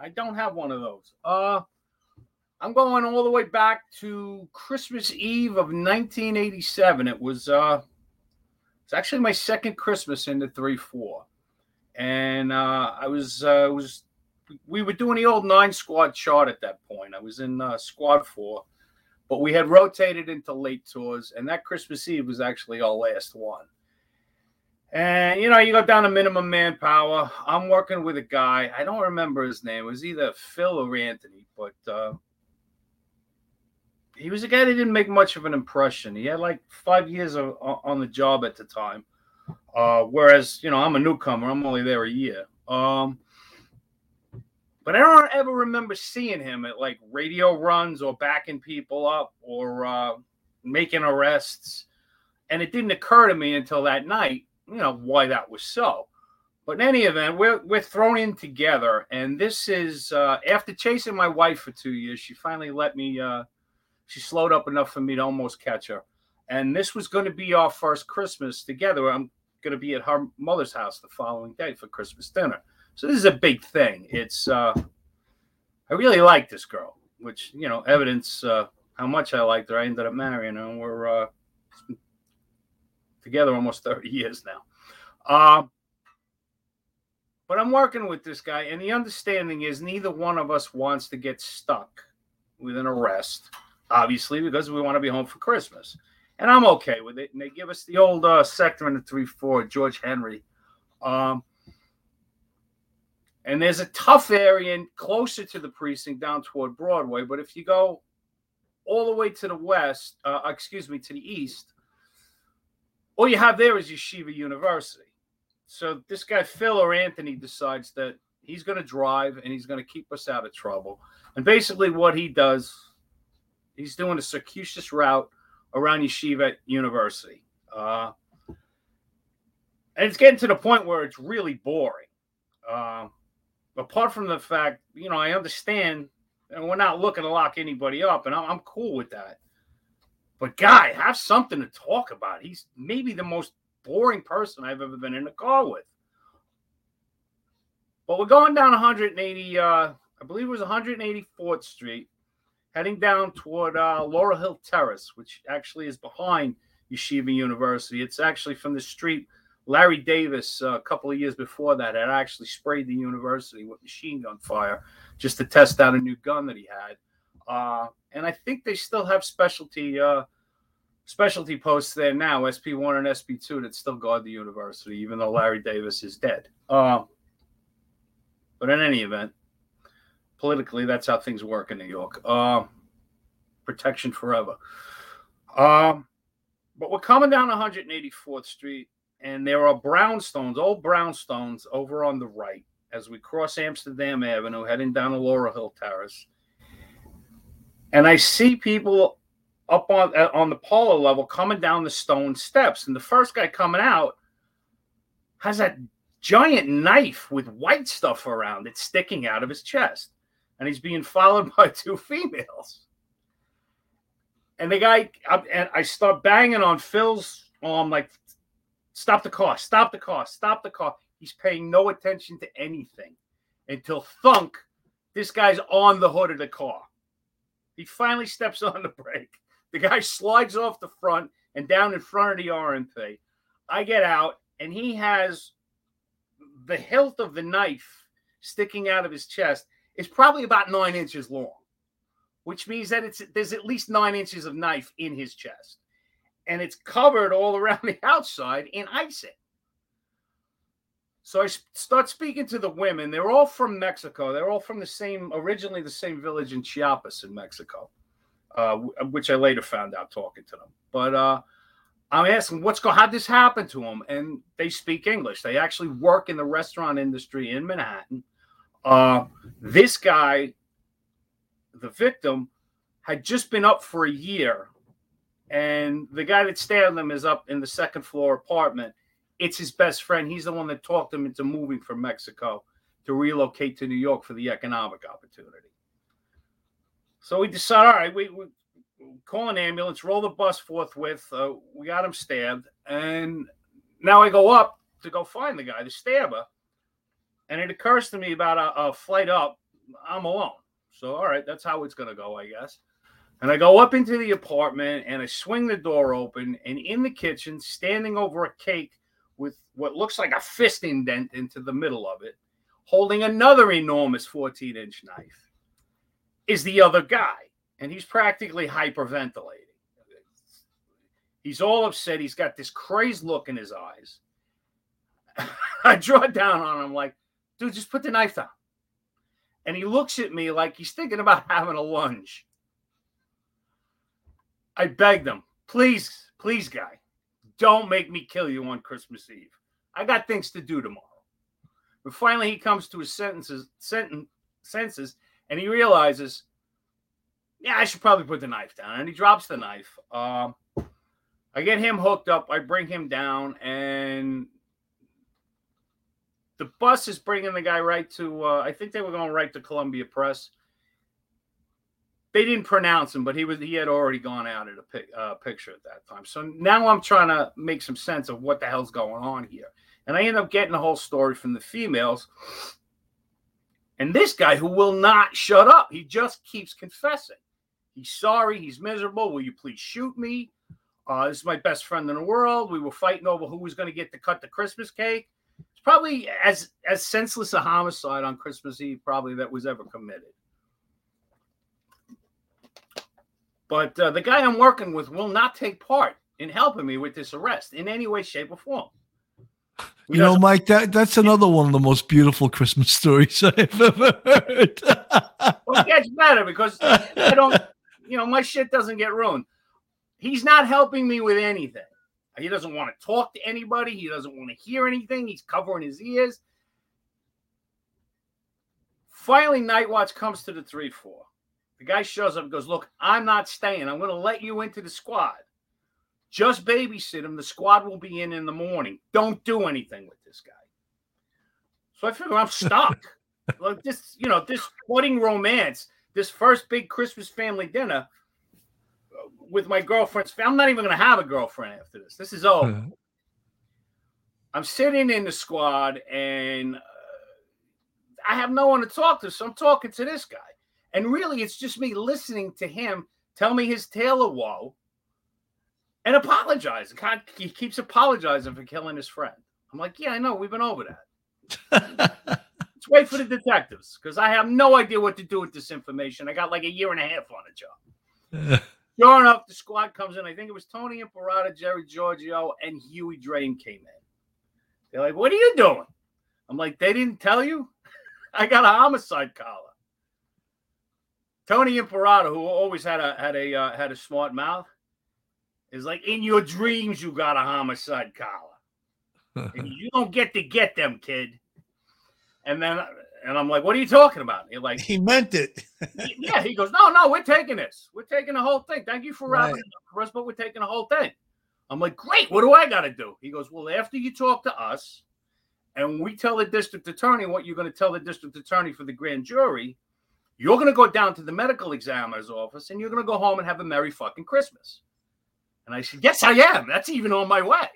I don't have one of those. Uh, I'm going all the way back to Christmas Eve of 1987. It was uh, it's actually my second Christmas in the three four, and uh, I was uh, was we were doing the old nine squad chart at that point. I was in uh, squad four but we had rotated into late tours, and that Christmas Eve was actually our last one. And you know, you go down to minimum manpower. I'm working with a guy. I don't remember his name. It was either Phil or Anthony, but uh, he was a guy that didn't make much of an impression. He had like five years of, on the job at the time, uh, whereas you know I'm a newcomer. I'm only there a year. Um, but I don't ever remember seeing him at like radio runs or backing people up or uh, making arrests. And it didn't occur to me until that night, you know, why that was so. But in any event, we're we're thrown in together, and this is uh, after chasing my wife for two years. She finally let me. Uh, she slowed up enough for me to almost catch her, and this was going to be our first Christmas together. I'm going to be at her mother's house the following day for Christmas dinner. So this is a big thing. It's uh, I really like this girl, which you know, evidence uh, how much I liked her. I ended up marrying her, and we're uh, together almost thirty years now. Uh, but I'm working with this guy, and the understanding is neither one of us wants to get stuck with an arrest, obviously, because we want to be home for Christmas. And I'm okay with it. And they give us the old uh, sector in the 3 4, George Henry. Um, and there's a tough area in, closer to the precinct down toward Broadway. But if you go all the way to the west, uh, excuse me, to the east, all you have there is Yeshiva University. So this guy Phil or Anthony decides that he's going to drive and he's going to keep us out of trouble. And basically, what he does, he's doing a circuitous route around Yeshiva University. Uh, and it's getting to the point where it's really boring. Uh, apart from the fact, you know, I understand, and we're not looking to lock anybody up, and I'm, I'm cool with that. But guy, have something to talk about. He's maybe the most boring person I've ever been in a car with. But we're going down 180, uh, I believe it was 184th Street, heading down toward uh, Laurel Hill Terrace, which actually is behind Yeshiva University. It's actually from the street Larry Davis, uh, a couple of years before that, had actually sprayed the university with machine gun fire just to test out a new gun that he had. Uh, and I think they still have specialty uh, specialty posts there now, SP one and SP two, that still guard the university, even though Larry Davis is dead. Uh, but in any event, politically, that's how things work in New York. Uh, protection forever. Um, but we're coming down 184th Street, and there are brownstones, old brownstones, over on the right as we cross Amsterdam Avenue, heading down to Laurel Hill Terrace. And I see people up on uh, on the parlor level coming down the stone steps, and the first guy coming out has that giant knife with white stuff around it sticking out of his chest, and he's being followed by two females. And the guy, I, and I start banging on Phil's arm, like, stop the car, stop the car, stop the car. He's paying no attention to anything until thunk, this guy's on the hood of the car. He finally steps on the brake. The guy slides off the front and down in front of the RMP. I get out, and he has the hilt of the knife sticking out of his chest is probably about nine inches long, which means that it's there's at least nine inches of knife in his chest, and it's covered all around the outside in icing. So I start speaking to the women. They're all from Mexico. They're all from the same, originally the same village in Chiapas in Mexico, uh, which I later found out talking to them. But uh, I'm asking what's going, how'd this happen to them? And they speak English. They actually work in the restaurant industry in Manhattan. Uh, this guy, the victim, had just been up for a year, and the guy that stabbed him is up in the second floor apartment. It's his best friend. He's the one that talked him into moving from Mexico to relocate to New York for the economic opportunity. So we decide, all right, we, we call an ambulance, roll the bus forthwith. Uh, we got him stabbed, and now I go up to go find the guy, the stabber, and it occurs to me about a, a flight up, I'm alone. So all right, that's how it's gonna go, I guess. And I go up into the apartment and I swing the door open, and in the kitchen, standing over a cake with what looks like a fist indent into the middle of it, holding another enormous 14 inch knife, is the other guy and he's practically hyperventilating. He's all upset. He's got this crazed look in his eyes. I draw down on him like, dude, just put the knife down. And he looks at me like he's thinking about having a lunge. I begged him, please, please, guy, don't make me kill you on Christmas Eve. I got things to do tomorrow. But finally, he comes to his sentences, sentence, senses, and he realizes yeah, I should probably put the knife down. And he drops the knife. Um, I get him hooked up. I bring him down, and the bus is bringing the guy right to. Uh, I think they were going right to Columbia Pres. They didn't pronounce him, but he was he had already gone out at a pic, uh, picture at that time. So now I'm trying to make some sense of what the hell's going on here, and I end up getting the whole story from the females. And this guy who will not shut up, he just keeps confessing. He's sorry. He's miserable. Will you please shoot me? Uh, this is my best friend in the world. We were fighting over who was going to get to cut the Christmas cake. It's probably as as senseless a homicide on Christmas Eve probably that was ever committed. But uh, the guy I'm working with will not take part in helping me with this arrest in any way, shape, or form. You know, Mike, that that's another one of the most beautiful Christmas stories I've ever heard. well, it gets better because I don't you know, my shit doesn't get ruined. He's not helping me with anything. He doesn't want to talk to anybody. He doesn't want to hear anything. He's covering his ears. Finally, Night Watch comes to the 3 4. The guy shows up and goes, Look, I'm not staying. I'm going to let you into the squad. Just babysit him. The squad will be in in the morning. Don't do anything with this guy. So I figure I'm stuck. like this, you know, this budding romance this first big Christmas family dinner with my girlfriend's I'm not even going to have a girlfriend after this. This is over. Uh-huh. I'm sitting in the squad and uh, I have no one to talk to. So I'm talking to this guy. And really, it's just me listening to him tell me his tale of woe and apologizing. He keeps apologizing for killing his friend. I'm like, yeah, I know. We've been over that. Let's wait for the detectives because I have no idea what to do with this information. I got like a year and a half on the job. sure enough, the squad comes in. I think it was Tony Imperato, Jerry Giorgio, and Huey Drain came in. They're like, "What are you doing?" I'm like, "They didn't tell you? I got a homicide collar." Tony Imperato, who always had a had a uh, had a smart mouth, is like, "In your dreams, you got a homicide collar, and you don't get to get them, kid." And then and I'm like, what are you talking about? You're like, he meant it. yeah, he goes, no, no, we're taking this. We're taking the whole thing. Thank you for wrapping right. it up for us, but we're taking the whole thing. I'm like, great. What do I got to do? He goes, well, after you talk to us and we tell the district attorney what you're going to tell the district attorney for the grand jury, you're going to go down to the medical examiner's office and you're going to go home and have a merry fucking Christmas. And I said, yes, I am. That's even on my way.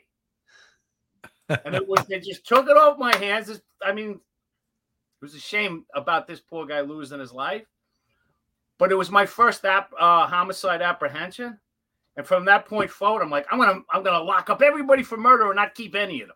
and it was, they just took it off my hands. I mean, it was a shame about this poor guy losing his life, but it was my first ap- uh, homicide apprehension, and from that point forward, I'm like, I'm gonna I'm gonna lock up everybody for murder and not keep any of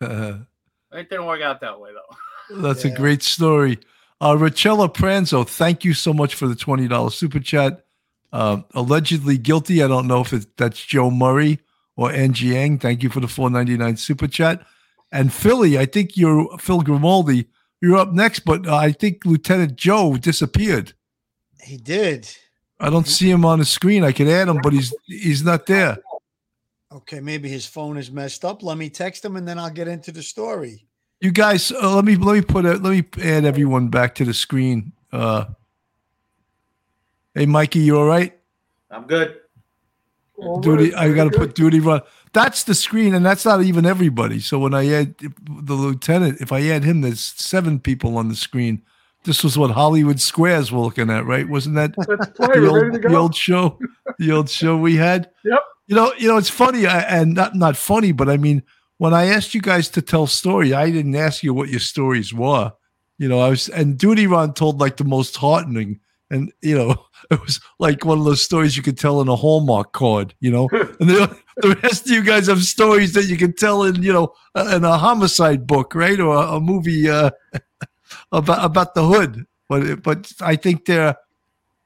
them. it didn't work out that way though. That's yeah. a great story. Uh, Rachella Pranzo, thank you so much for the twenty dollars super chat. Uh, allegedly guilty. I don't know if it, that's Joe Murray or Angie Yang. Thank you for the four ninety nine super chat. And Philly, I think you're Phil Grimaldi you're up next, but uh, I think Lieutenant Joe disappeared. He did. I don't see him on the screen. I could add him, but he's he's not there. Okay, maybe his phone is messed up. Let me text him and then I'll get into the story. You guys, uh, let me let me put it. Let me add everyone back to the screen. Uh, hey, Mikey, you all right? I'm good. Duty. right, I got to put Duty Ron. That's the screen, and that's not even everybody. So when I add the lieutenant, if I add him, there's seven people on the screen. This was what Hollywood Squares were looking at, right? Wasn't that the old, the old show? The old show we had. Yep. You know, you know, it's funny and not not funny, but I mean, when I asked you guys to tell story, I didn't ask you what your stories were. You know, I was and Duty Ron told like the most heartening, and you know, it was like one of those stories you could tell in a Hallmark card. You know, and the, the rest of you guys have stories that you can tell in you know in a homicide book, right, or a, a movie uh, about about the hood. But but I think there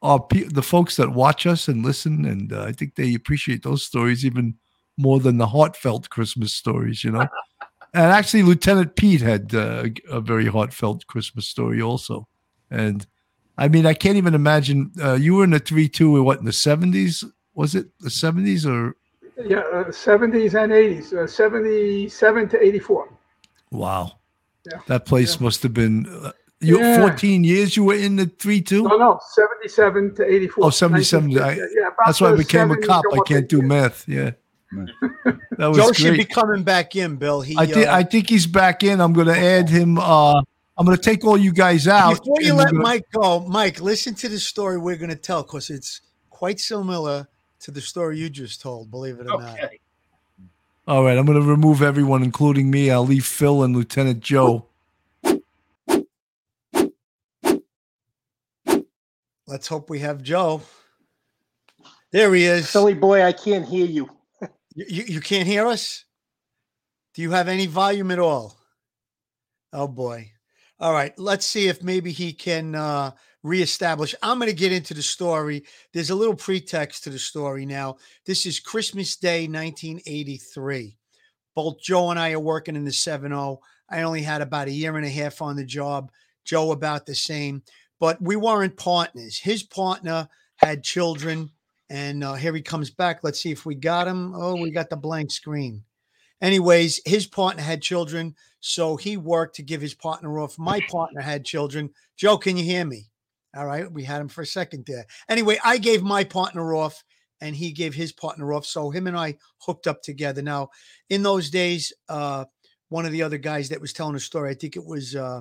are pe- the folks that watch us and listen, and uh, I think they appreciate those stories even more than the heartfelt Christmas stories. You know, and actually, Lieutenant Pete had uh, a very heartfelt Christmas story also, and I mean, I can't even imagine. Uh, you were in the three two. What in the seventies? Was it the seventies or? Yeah, uh, 70s and 80s. Uh, 77 to 84. Wow. Yeah. That place must have been. Uh, you Yeah. 14 years you were in the 3 2? No, no, 77 to 84. Oh, 77 I- yeah, That's why I became a cop. I can't do math. Yeah. Right. That was Joe should be coming back in, Bill. He I think uh, I think he's back in. I'm going to add him. Uh, I'm going to take all you guys out. Before you let gonna- Mike go, Mike, listen to the story we're going to tell because it's quite similar to the story you just told. Believe it or not. Okay. All right, I'm going to remove everyone, including me. I'll leave Phil and Lieutenant Joe. Let's hope we have Joe. There he is. Silly boy, I can't hear you. You, you, you can't hear us? Do you have any volume at all? Oh boy. All right. Let's see if maybe he can uh, reestablish. I'm going to get into the story. There's a little pretext to the story now. This is Christmas Day, 1983. Both Joe and I are working in the 7 0. I only had about a year and a half on the job. Joe about the same, but we weren't partners. His partner had children and uh, here he comes back. Let's see if we got him. Oh, we got the blank screen. Anyways, his partner had children, so he worked to give his partner off. My partner had children. Joe, can you hear me? All right, we had him for a second there. Anyway, I gave my partner off, and he gave his partner off. So him and I hooked up together. Now, in those days, uh, one of the other guys that was telling a story, I think it was uh,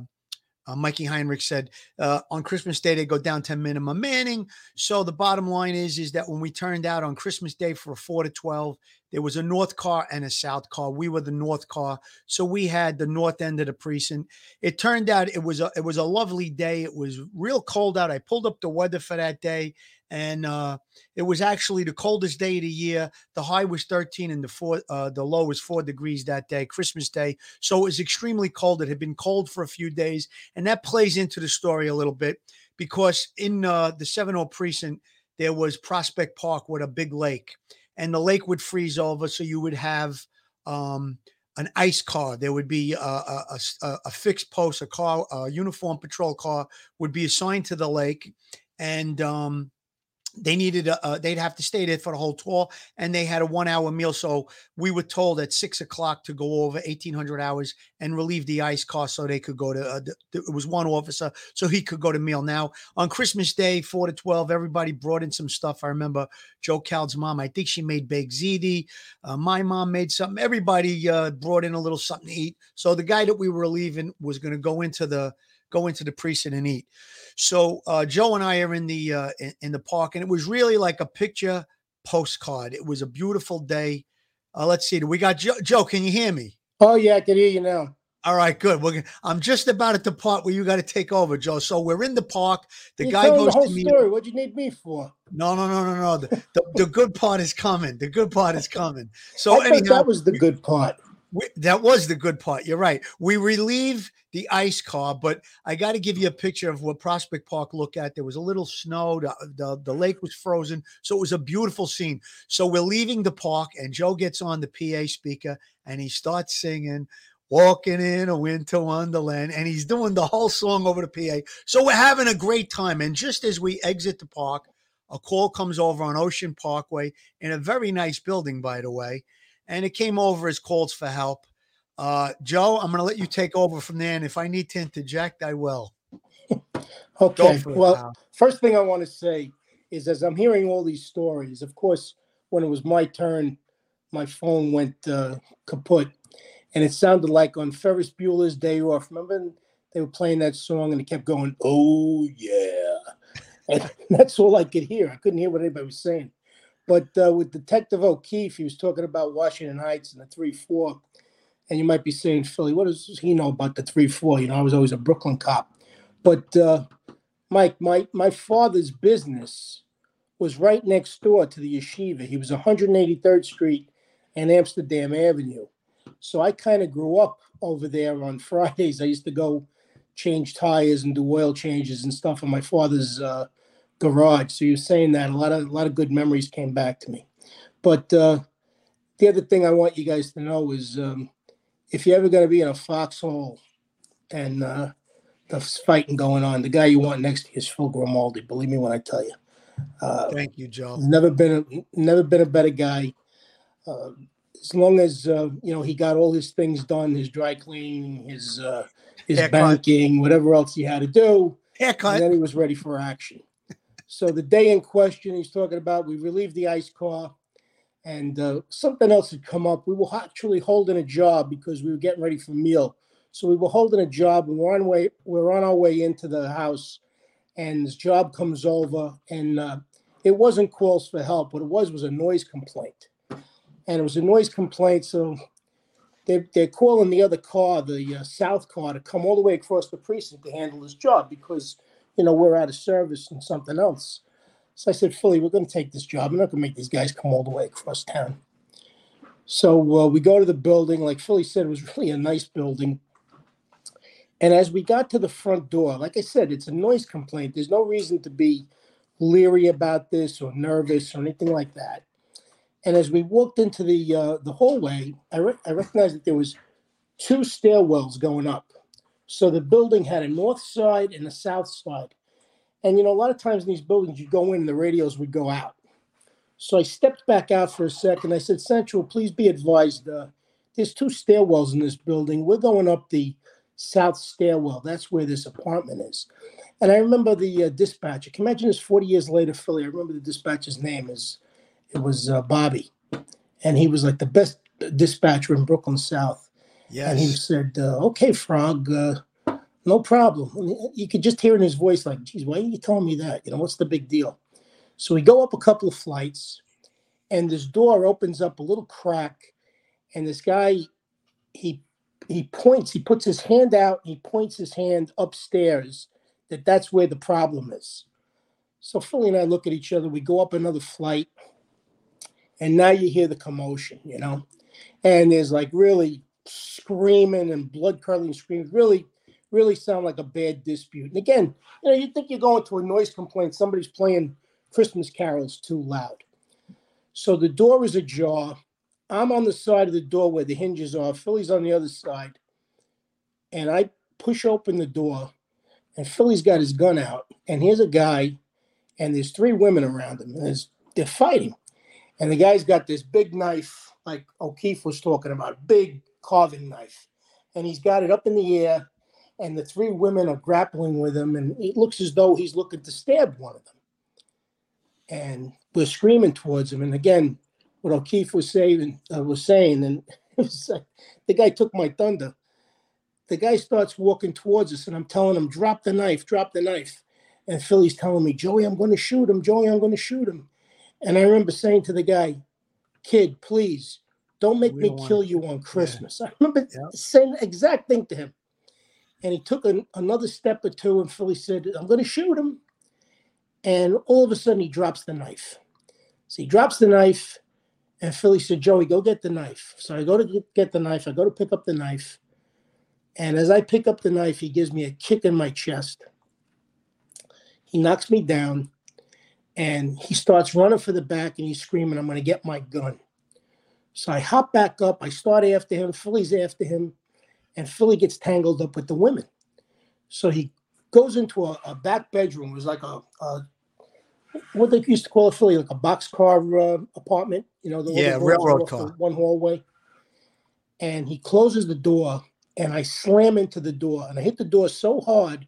uh, Mikey Heinrich said uh, on Christmas Day they go down to minimum manning. So the bottom line is is that when we turned out on Christmas Day for a four to twelve, there was a north car and a south car. We were the north car, so we had the north end of the precinct. It turned out it was a it was a lovely day. It was real cold out. I pulled up the weather for that day, and uh, it was actually the coldest day of the year. The high was thirteen, and the four uh, the low was four degrees that day, Christmas Day. So it was extremely cold. It had been cold for a few days, and that plays into the story a little bit because in uh, the 7 precinct, there was Prospect Park with a big lake, and the lake would freeze over. So you would have um, an ice car. There would be a fixed post, a car, a uniform patrol car would be assigned to the lake, and um, they needed a, uh, they'd have to stay there for the whole tour and they had a one hour meal so we were told at six o'clock to go over 1800 hours and relieve the ice car so they could go to uh, it was one officer so he could go to meal. Now on christmas day 4 to 12 everybody brought in some stuff. I remember joe cald's mom i think she made baked ziti uh, my mom made something everybody uh, brought in a little something to eat. So the guy that we were leaving was going to go into the go into the precinct and eat so uh, Joe and I are in the uh, in, in the park, and it was really like a picture postcard. It was a beautiful day. Uh, let's see. We got Joe. Joe, can you hear me? Oh yeah, I can hear you now. All right, good. We're gonna, I'm just about at the part where you got to take over, Joe. So we're in the park. The You're guy goes the whole to me. story. What'd you need me for? No, no, no, no, no. The, the, the good part is coming. The good part is coming. So I anyhow, that was the good part. We, that was the good part. You're right. We relieve the ice car, but I got to give you a picture of what Prospect Park looked at. There was a little snow. The, the, the lake was frozen. So it was a beautiful scene. So we're leaving the park, and Joe gets on the PA speaker and he starts singing. Walking in a winter wonderland, and he's doing the whole song over the PA. So we're having a great time. And just as we exit the park, a call comes over on Ocean Parkway in a very nice building, by the way and it came over as calls for help. Uh, Joe, I'm going to let you take over from there, and if I need to interject, I will. Okay. it, Well, pal. first thing I want to say is as I'm hearing all these stories, of course, when it was my turn, my phone went uh, kaput. And it sounded like on Ferris Bueller's Day Off. Remember they were playing that song and it kept going, oh, yeah. And that's all I could hear. I couldn't hear what anybody was saying. But uh, with Detective O'Keefe, he was talking about Washington Heights and the 3 4. And you might be saying, Philly, what does he know about the 3 4? You know, I was always a Brooklyn cop. But uh, Mike, my my father's business was right next door to the yeshiva. He was 183rd Street and Amsterdam Avenue. So I kind of grew up over there on Fridays. I used to go change tires and do oil changes and stuff in my father's uh, garage. So you're saying that a lot of a lot of good memories came back to me. But uh, the other thing I want you guys to know is um, if you're ever going to be in a foxhole and uh, the fighting going on. The guy you want next to you is Phil Grimaldi. Believe me when I tell you. Uh, Thank you, Joe. never been a, never been a better guy. Uh, as long as uh, you know he got all his things done, his dry cleaning, his uh, his Haircut. banking, whatever else he had to do, Haircut. and then he was ready for action. So the day in question he's talking about, we relieved the ice car, and uh, something else had come up. We were actually holding a job because we were getting ready for meal. So we were holding a job, and we're on way we're on our way into the house, and this job comes over, and uh, it wasn't calls for help. What it was was a noise complaint, and it was a noise complaint. So they they're calling the other car, the uh, south car, to come all the way across the precinct to handle this job because you know we're out of service and something else. So I said, Philly, we're going to take this job. I'm not going to make these guys come all the way across town. So uh, we go to the building. Like Philly said, it was really a nice building. And as we got to the front door, like I said, it's a noise complaint. There's no reason to be leery about this or nervous or anything like that. And as we walked into the uh, the hallway, I, re- I recognized that there was two stairwells going up. So the building had a north side and a south side. And you know, a lot of times in these buildings, you go in and the radios would go out. So I stepped back out for a second. I said, Central, please be advised. Uh, there's two stairwells in this building. We're going up the south stairwell. That's where this apartment is. And I remember the uh, dispatcher. Can you imagine this 40 years later, Philly? I remember the dispatcher's name is it was uh, Bobby, and he was like the best dispatcher in Brooklyn South. And he said, uh, "Okay, Frog, uh, no problem." And you could just hear in his voice, like, "Geez, why are you telling me that? You know, what's the big deal?" So we go up a couple of flights, and this door opens up a little crack, and this guy, he he points, he puts his hand out, he points his hand upstairs, that that's where the problem is. So Philly and I look at each other. We go up another flight, and now you hear the commotion, you know, and there's like really screaming and blood curdling screams. Really, really sound like a bad dispute. And again, you know, you think you're going to a noise complaint. Somebody's playing Christmas carols too loud. So the door is ajar. I'm on the side of the door where the hinges are. Philly's on the other side, and I push open the door, and Philly's got his gun out, and here's a guy, and there's three women around him, and they're fighting, and the guy's got this big knife, like O'Keefe was talking about, big carving knife, and he's got it up in the air, and the three women are grappling with him, and it looks as though he's looking to stab one of them, and we're screaming towards him, and again, what O'Keefe was saying, uh, was saying, and was like, the guy took my thunder the guy starts walking towards us and I'm telling him, drop the knife, drop the knife. And Philly's telling me, Joey, I'm going to shoot him. Joey, I'm going to shoot him. And I remember saying to the guy, kid, please don't make We me don't kill you on Christmas. I remember Yeah. saying the exact thing to him. And he took an, another step or two and Philly said, I'm going to shoot him. And all of a sudden he drops the knife. So he drops the knife and Philly said, Joey, go get the knife. So I go to get the knife. I go to pick up the knife. And as I pick up the knife, he gives me a kick in my chest. He knocks me down and he starts running for the back and he's screaming, I'm going to get my gun. So I hop back up. I start after him. Philly's after him. And Philly gets tangled up with the women. So he goes into a, a back bedroom. It was like a, a what they used to call it Philly, like a boxcar uh, apartment. You know, the Yeah, railroad car. one hallway. And he closes the door, and I slam into the door, and I hit the door so hard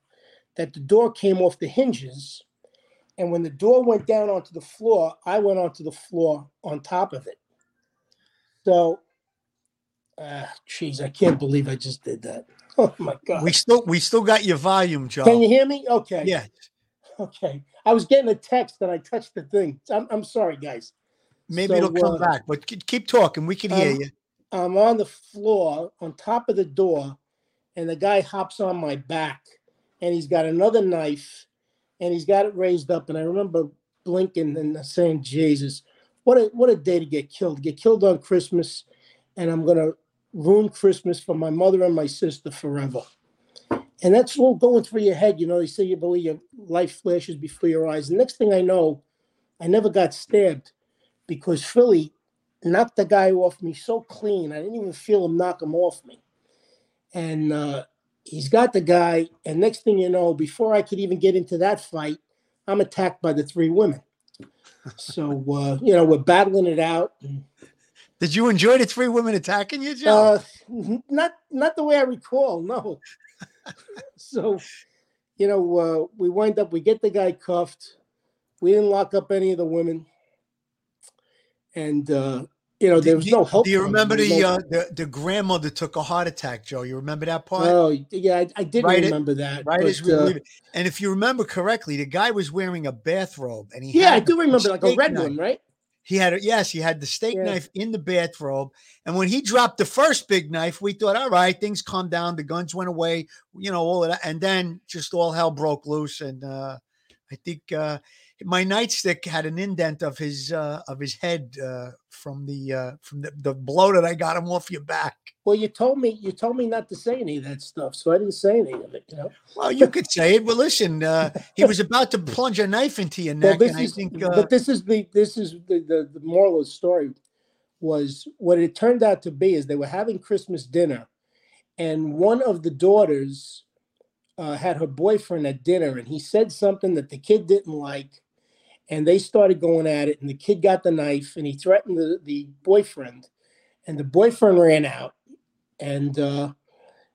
that the door came off the hinges. And when the door went down onto the floor, I went onto the floor on top of it. So, ah, jeez, I can't believe I just did that. Oh my god! We still we still got your volume, Joe. Can you hear me? Okay. Yeah. Okay. I was getting a text and I touched the thing. I'm, I'm sorry, guys. Maybe So, it'll come uh, back, but keep- talking. We can hear um, you. I'm on the floor on top of the door, and the guy hops on my back, and he's got another knife, and he's got it raised up. And I remember blinking and saying, "Jesus, what a what a day to get killed! Get killed on Christmas, and I'm gonna ruin Christmas for my mother and my sister forever." And that's all going through your head. You know, they say you believe your life flashes before your eyes. The next thing I know, I never got stabbed because Philly knocked the guy off me so clean. I didn't even feel him knock him off me. And uh, he's got the guy. And next thing you know, before I could even get into that fight, I'm attacked by the three women. So, uh, you know, we're battling it out. Did you enjoy the three women attacking you, Joe? uh, not, not the way I recall, no. so, you know, uh, we wind up, we get the guy cuffed. We didn't lock up any of the women. And, uh, you know, there was do, no help. Do you remember the, uh, the the grandmother took a heart attack, Joe? You remember that part? Oh yeah, I, I did Right remember that. right as we but, uh, leave it. And if you remember correctly, the guy was wearing a bathrobe, and he yeah, I do remember like a red knife. one, right? He had a, yes, he had the steak Yeah. knife in the bathrobe. And when he dropped the first big knife, we thought, all right, things calmed down, the guns went away, you know, all of that. And then just all hell broke loose. And uh I think uh my nightstick had an indent of his uh of his head uh from the uh from the, the blow that I got him off your back. Well, you told me you told me not to say any of that stuff, so I didn't say any of it. You know. Well, you could say it. Well, listen, uh, he was about to plunge a knife into your Well, neck, this and I is think uh, but this is the this is the, the the moral of the story was what it turned out to be is they were having Christmas dinner, and one of the daughters uh, had her boyfriend at dinner, and he said something that the kid didn't like, and they started going at it, and the kid got the knife, and he threatened the, the boyfriend, and the boyfriend ran out, and uh,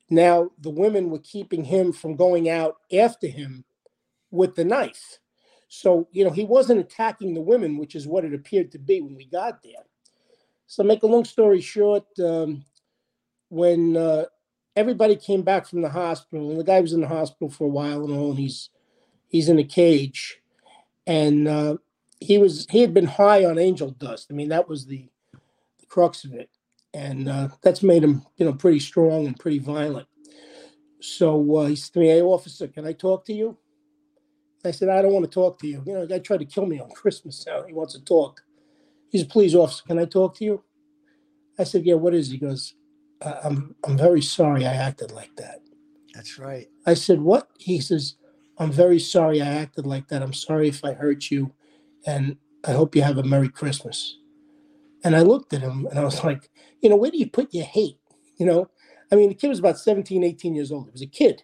now the women were keeping him from going out after him with the knife. So, you know, he wasn't attacking the women, which is what it appeared to be when we got there. So, make a long story short, um, when uh, everybody came back from the hospital, and the guy was in the hospital for a while and all, and he's he's in a cage, and uh, he was he had been high on angel dust. I mean, that was the, the crux of it, and uh, that's made him, you know, pretty strong and pretty violent. So uh, he said to me, "Hey, officer, can I talk to you?" I said, I don't want to talk to you. You know, the guy tried to kill me on Christmas now. He wants to talk. He said, please, officer, can I talk to you? I said, yeah, what is? He goes, "I- I'm, I'm very sorry I acted like that. that's right. I said, what? He says, I'm very sorry I acted like that. I'm sorry if I hurt you. And I hope you have a Merry Christmas. And I looked at him and I was like, you know, where do you put your hate? You know, I mean, the kid was about 17, 18 years old. He was a kid.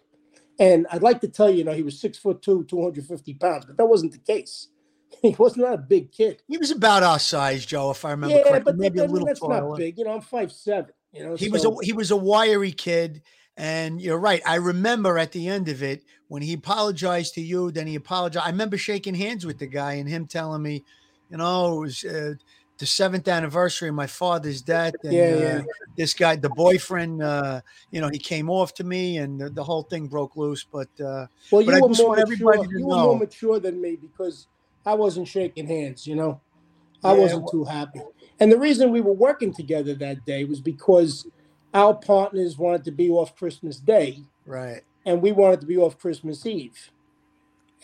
And I'd like to tell you, you know, he was six foot two, 250 pounds, but that wasn't the case. He was not a big kid. He was about our size, Joe, if I remember yeah, correctly. but Maybe I a little that's taller. not big. You know, I'm five seven. You know, He was a he was a wiry kid, and you're right. I remember at the end of it when he apologized to you. Then he apologized. I remember shaking hands with the guy and him telling me, you know, it was uh, the seventh anniversary of my father's death. And, Yeah, uh, yeah. This guy, the boyfriend, uh, you know, he came off to me, and the, the whole thing broke loose. But uh, Well, But you were more mature. You were more mature than me because I wasn't shaking hands. You know, I Yeah, wasn't too happy. And the reason we were working together that day was because our partners wanted to be off Christmas Day, right, and we wanted to be off Christmas Eve.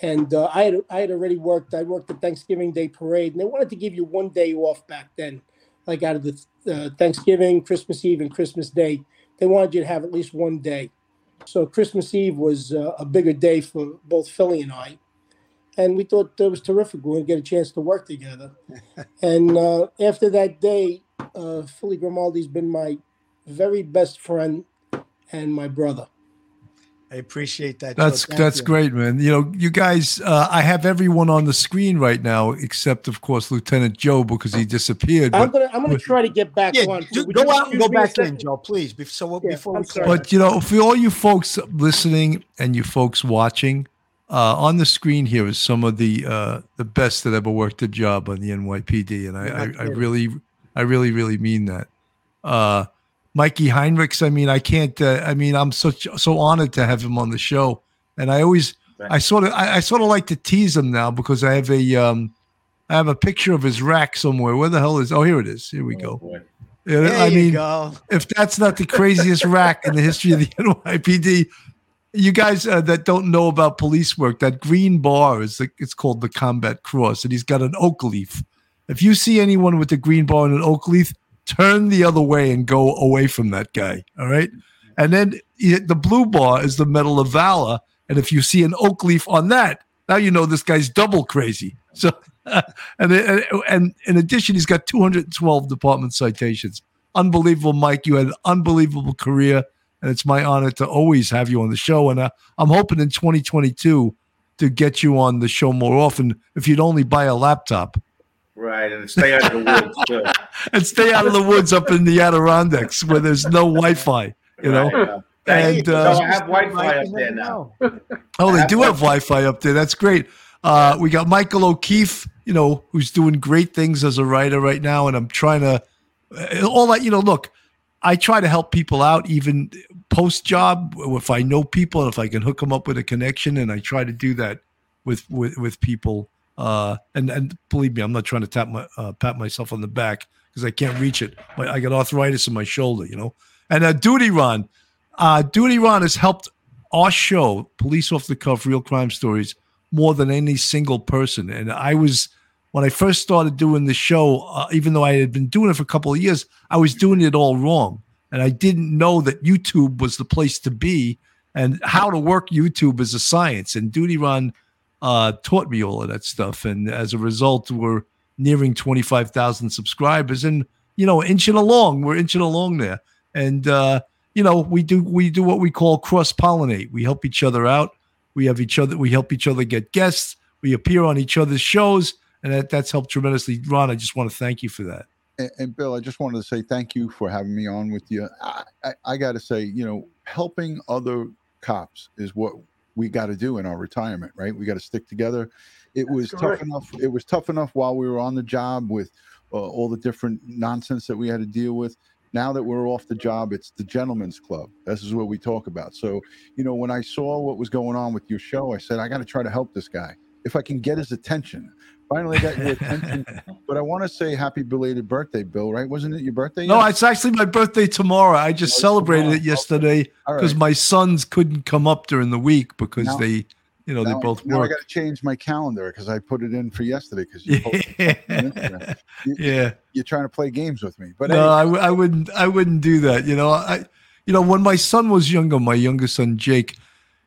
And uh, I had I had already worked. I worked the Thanksgiving Day parade, and they wanted to give you one day off back then, like out of the uh, Thanksgiving, Christmas Eve, and Christmas Day. They wanted you to have at least one day. So Christmas Eve was uh, a bigger day for both Philly and I, and we thought that was terrific. We would get a chance to work together. and uh, after that day, uh, Philly Grimaldi's been my very best friend and my brother. I appreciate that. That's that's you. great, man. You know, you guys, uh, I have everyone on the screen right now, except of course Lieutenant Joe because he disappeared. I'm But, gonna I'm gonna try to get back Yeah, on. ju- Would go out and go back in, second? Joe, please. Bef- So Yeah, before I'm we sorry. but you know, for all you folks listening and you folks watching, uh, on the screen here is some of the uh, the best that ever worked a job on the NYPD, and I, I, I really, I really, really mean that. Mikey Heinrichs, I mean, I can't. Uh, I mean, I'm such so honored to have him on the show, and I always, I sort of, I, I sort of like to tease him now because I have a, um, I have a picture of his rack somewhere. Where the hell is? Oh, here it is. Here we go. Boy. There I you mean, go. if that's not the craziest rack in the history of the NYPD, you guys uh, that don't know about police work, that green bar is the, it's called the Combat Cross, and he's got an oak leaf. If you see anyone with a green bar and an oak leaf, turn the other way and go away from that guy. All right, and then the blue bar is the Medal of Valor, and if you see an oak leaf on that, now you know this guy's double crazy. So. and, and in addition, he's got 212 department citations. Unbelievable, Mike. You had an unbelievable career, and it's my honor to always have you on the show. And uh, I'm hoping in 2022 to get you on the show more often. If you'd only buy a laptop Right, and stay out of the woods. and stay out of the woods up in the Adirondacks where there's no Wi-Fi. You know. Right, uh, And, you. uh, so I have Wi-Fi up there now. Oh, they do have Wi-Fi up there. That's great. Uh, we got Michael O'Keefe, you know, who's doing great things as a writer right now, and I'm trying to uh, all that. You know, look, I try to help people out, even post job, if I know people and if I can hook them up with a connection, and I try to do that with with with people. Uh, and and believe me, I'm not trying to tap my uh, pat myself on the back because I can't reach it. My, I got arthritis in my shoulder, you know. And uh, Duty Ron, uh, Duty Ron has helped our show, Police Off the Cuff, Real Crime Stories, more than any single person. And I was, when I first started doing the show, uh, even though I had been doing it for a couple of years, I was doing it all wrong. And I didn't know that YouTube was the place to be and how to work YouTube as a science. And Duty Ron uh, taught me all of that stuff. And as a result, we're nearing 25,000 subscribers and, you know, inching along. We're inching along there. And, uh, you know, we do we do what we call cross pollinate. We help each other out. We have each other. We help each other get guests. We appear on each other's shows, and that, that's helped tremendously. Ron, I just want to thank you for that. And, and Bill, I just wanted to say thank you for having me on with you. I, I, I got to say, you know, helping other cops is what we got to do in our retirement, right? We got to stick together. It was correct. tough enough. It was tough enough while we were on the job with uh, all the different nonsense that we had to deal with. Now that we're off the job, it's the gentleman's club. This is what we talk about. So, you know, when I saw what was going on with your show, I said, I got to try to help this guy if I can get his attention. Finally got your attention. But I want to say happy belated birthday, Bill, right? Wasn't it your birthday? No, yet? it's actually my birthday tomorrow. I just Oh, celebrated tomorrow. it yesterday because right. my sons couldn't come up during the week because Now- they, you know, they both now I work. got to change my calendar because I put it in for yesterday because you posted something on Instagram. You, yeah. you're trying to play games with me. But no, anyway, I, w- I wouldn't. I wouldn't do that. You know, I, you know, when my son was younger, my youngest son Jake,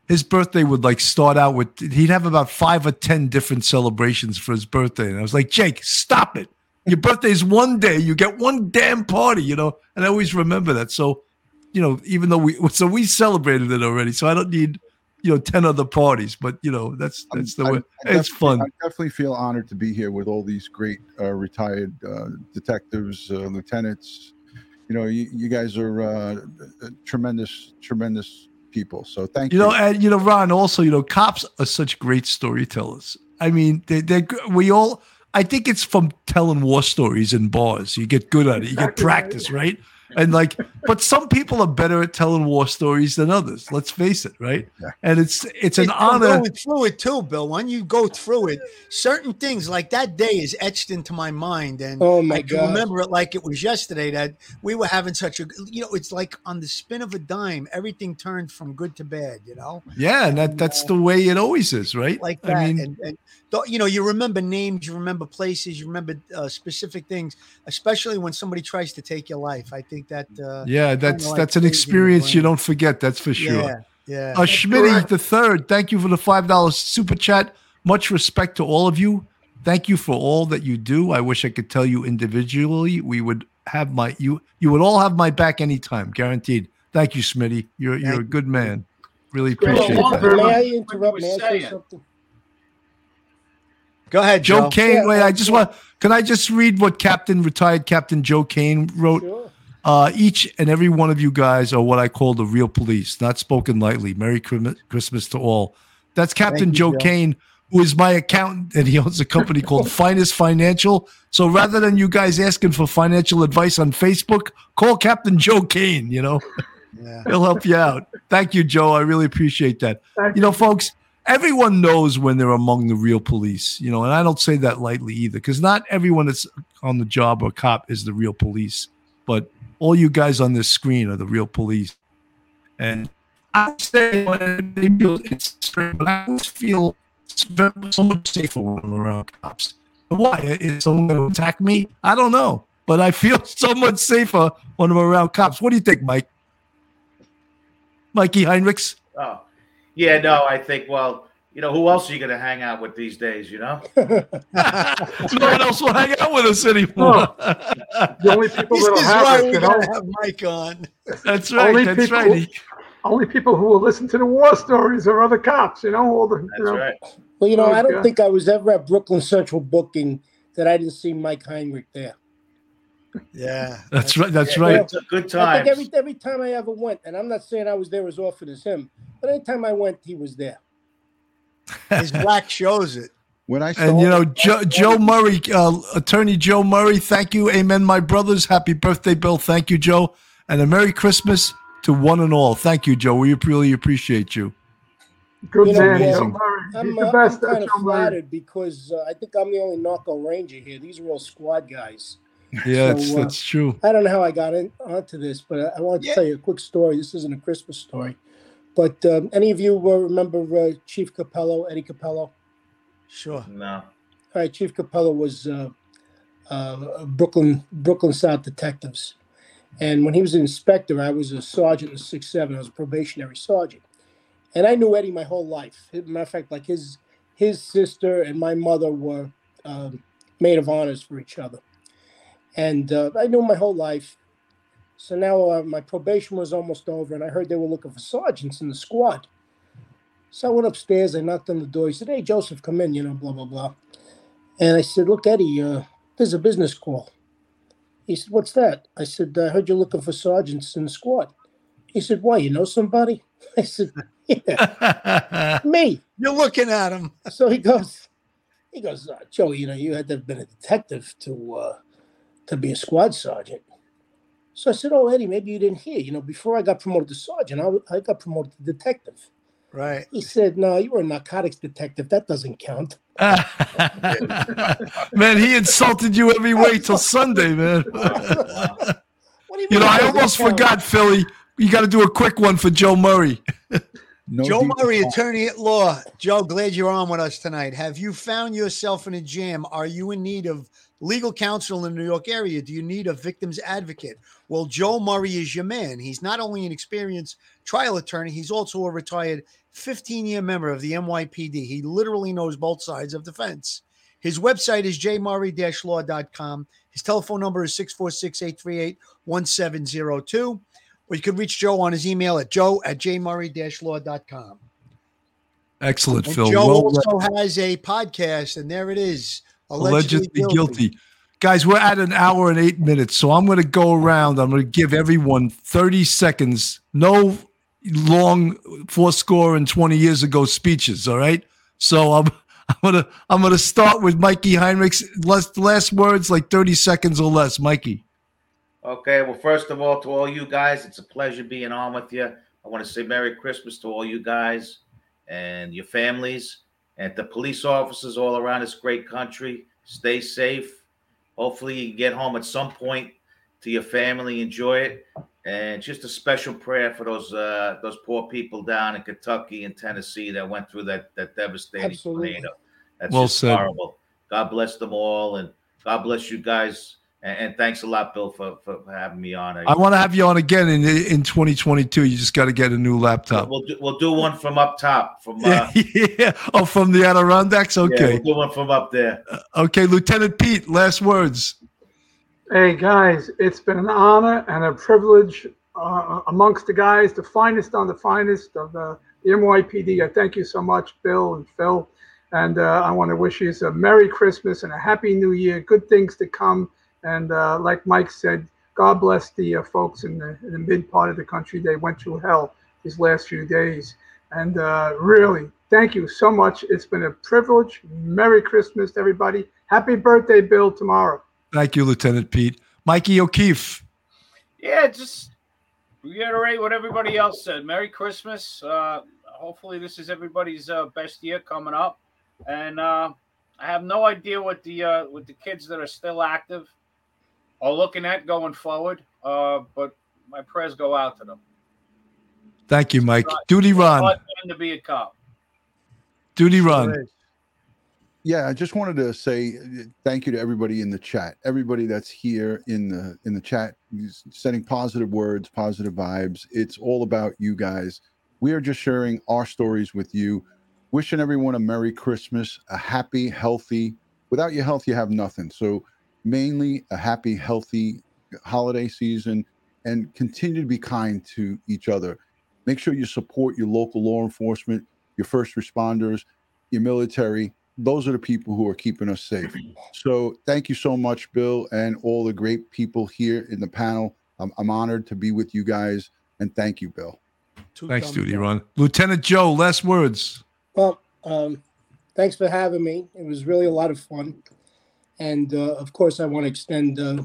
his birthday would like start out with he'd have about five or ten different celebrations for his birthday, and I was like, Jake, stop it. Your birthday's one day. You get one damn party. You know, and I always remember that. So, you know, even though we so we celebrated it already, so I don't need you know ten other parties. But you know, that's that's the I- way. I It's fun. I definitely feel honored to be here with all these great uh, retired uh, detectives, uh, lieutenants. You know, you, you guys are uh, tremendous, tremendous people. So thank You you. know, and you know, Ron. Also, you know, cops are such great storytellers. I mean, they they we all. I think it's from telling war stories in bars. You get good at it. You get practice, right? And like, but some people are better at telling war stories than others. Let's face it, right? Yeah. And it's it's an It's honor. Going through it too, Bill. When you go through it, certain things like that day is etched into my mind, and Oh my I can God. remember it like it was yesterday. That we were having such a, you know, it's like on the spin of a dime, everything turned from good to bad. You know, Yeah, and that that's the way it always is, right? like that. I mean, and, and th- you know, you remember names, you remember places, you remember uh, specific things, especially when somebody tries to take your life. I think that. Uh, yeah, that's like that's an crazy in the experience you don't forget. That's for sure. Yeah. Yeah. Uh, Schmitty the third, thank you for the five dollars super chat. Much respect to all of you. Thank you for all that you do. I wish I could tell you individually. We would have my you you would all have my back anytime, guaranteed. Thank you, Smitty. You're you're a good man. Really appreciate Well, that. May. I interrupt? May I say something? Go ahead, Joe Joe. Kane. Yeah, wait, I just yeah. want. Can I just read what Captain retired Captain Joe Kane wrote? Sure. Uh, each and every one of you guys are what I call the real police, not spoken lightly. Merry Christmas, Christmas to all. That's Captain you, Joe, Joe. Kane, who is my accountant, and he owns a company called Finest Financial. So rather than you guys asking for financial advice on Facebook, call Captain Joe Kane. You know, Yeah. he'll help you out. Thank you, Joe. I really appreciate that. Thank You know, folks, everyone knows when they're among the real police, you know, and I don't say that lightly either, because not everyone that's on the job or cop is the real police, but all you guys on this screen are the real police. And I say it's strange, but I always feel so much safer when I'm around cops. Why? Is someone going to attack me? I don't know, but I feel so much safer when I'm around cops. What do you think, Mike? Mikey Heinrichs? Oh, yeah, no, I think, well, you know, who else are you going to hang out with these days, you know? no one else will hang out with us anymore. The only people This that'll is have why it, we you know, have Mike on. that's right. Only That's people- right. only people who will listen to the war stories are other cops. You know, all the you That's know. right. Well, you know, I don't Okay. think I was ever at Brooklyn Central booking that I didn't see Mike Heinrich there. Yeah. That's right. That's Yeah, right. It's good I time. every every time I ever went, and I'm not saying I was there as often as him, but anytime I went, he was there. His black shows it. When I saw And you know, Joe, Joe Murray, uh, Attorney Joe Murray, thank you. Amen, my brothers. Happy birthday, Bill. Thank you, Joe. And a Merry Christmas to one and all. Thank you, Joe. We really appreciate you. Good You know, man, yeah, Joe Murray. I'm, He's uh, best. I'm kind Joe of Murray. flattered because uh, I think I'm the only narco ranger here. These are all squad guys. Yeah, that's, uh, that's true. I don't know how I got in, onto this, but I, I want to Yeah. tell you a quick story. This isn't a Christmas story, but um, any of you uh, remember uh, Chief Capello, Eddie Capello? Sure. No. All right, Chief Capello was uh, uh, Brooklyn Brooklyn South Detectives, and when he was an inspector, I was a sergeant in six seven. I was a probationary sergeant, and I knew Eddie my whole life. As a matter of fact, like his his sister and my mother were um, maid of honors for each other, and uh, I knew my whole life. So now uh, my probation was almost over, and I heard they were looking for sergeants in the squad. So I went upstairs. I knocked on the door. He said, "Hey, Joseph, come in." You know, blah blah blah. And I said, "Look, Eddie, uh, there's a business call." He said, "What's that?" I said, "I heard you're looking for sergeants in the squad." He said, "Why? You know somebody?" I said, "Yeah, me." You're looking at him. So he goes, he goes, uh, Joe, you know, you had to have been a detective to uh, to be a squad sergeant. So I said, Oh, Eddie, maybe you didn't hear. You know, before I got promoted to sergeant, I, I got promoted to detective. Right. He said, No, you were a narcotics detective. That doesn't count. man, he insulted you every way till Sunday, man. What do you you know, I doesn't almost count? forgot, Philly. You got to do a quick one for Joe Murray. no Joe deep- Murray, attorney at law. Joe, glad you're on with us tonight. Have you found yourself in a jam? Are you in need of legal counsel in the New York area? Do you need a victim's advocate? Well, Joe Murray is your man. He's not only an experienced trial attorney, he's also a retired 15 year member of the NYPD. He literally knows both sides of the fence. His website is jmurray law.com. His telephone number is 646 838 1702. Or you can reach Joe on his email at joe at jmurray law.com. Excellent, And Phil. Joe well also has a podcast, and there it is. Allegedly guilty. Guys, we're at an hour and eight minutes, so I'm going to go around. I'm going to give everyone 30 seconds. No long four score and 20 years ago speeches. All right. So I'm I'm gonna I'm gonna start with Mikey Heinrichs. Last last words, like 30 seconds or less. Mikey. Okay, well, first of all, to all you guys, it's a pleasure being on with you. I want to say Merry Christmas to all you guys and your families and the police officers all around this great country. Stay safe. Hopefully, you can get home at some point to your family, enjoy it, and just a special prayer for those uh, those poor people down in Kentucky and Tennessee that went through that that devastating Absolutely. tornado. That's Well just said. horrible. God bless them all, and God bless you guys. And, and thanks a lot, Bill, for, for having me on. I want to have you on again in in 2022. You just got to get a new laptop. We'll do, we'll do one from up top. From uh, Yeah, yeah. Oh, from the Adirondacks. yeah, Okay. we'll do one from up there. Okay, Lieutenant Pete. Last words. Hey guys, it's been an honor and a privilege uh, amongst the guys, the finest on the finest of the, the NYPD. I thank you so much, Bill and Phil. And uh, I want to wish you a Merry Christmas and a Happy New Year. Good things to come. And uh, like Mike said, God bless the uh, folks in the, in the, mid part of the country. They went through hell these last few days. And uh, really, thank you so much. It's been a privilege. Merry Christmas to everybody. Happy birthday, Bill, tomorrow. Thank you, Lieutenant Pete. Mikey O'Keefe. Yeah, just reiterate what everybody else said. Merry Christmas. Uh, hopefully, this is everybody's uh, best year coming up. And uh, I have no idea what the uh, what the kids that are still active are looking at going forward. Uh, but my prayers go out to them. Thank you, Mike. Duty Ron. To be a cop. Duty Ron. Yeah, I just wanted to say uh, thank you to everybody in the chat. Everybody that's here in the in the chat, sending positive words, positive vibes. It's all about you guys. We are just sharing our stories with you. Wishing everyone a Merry Christmas, a happy, healthy. Without your health, you have nothing. So mainly a happy, healthy holiday season, and continue to be kind to each other. Make sure you support your local law enforcement, your first responders, your military those are the people who are keeping us safe. So thank you so much, Bill, and all the great people here in the panel. I'm, I'm honored to be with you guys, and thank you, Bill. Thanks, Duty Ron. Lieutenant Joe, last words. Well, um, thanks for having me. It was really a lot of fun. And uh, of course, I want to extend uh,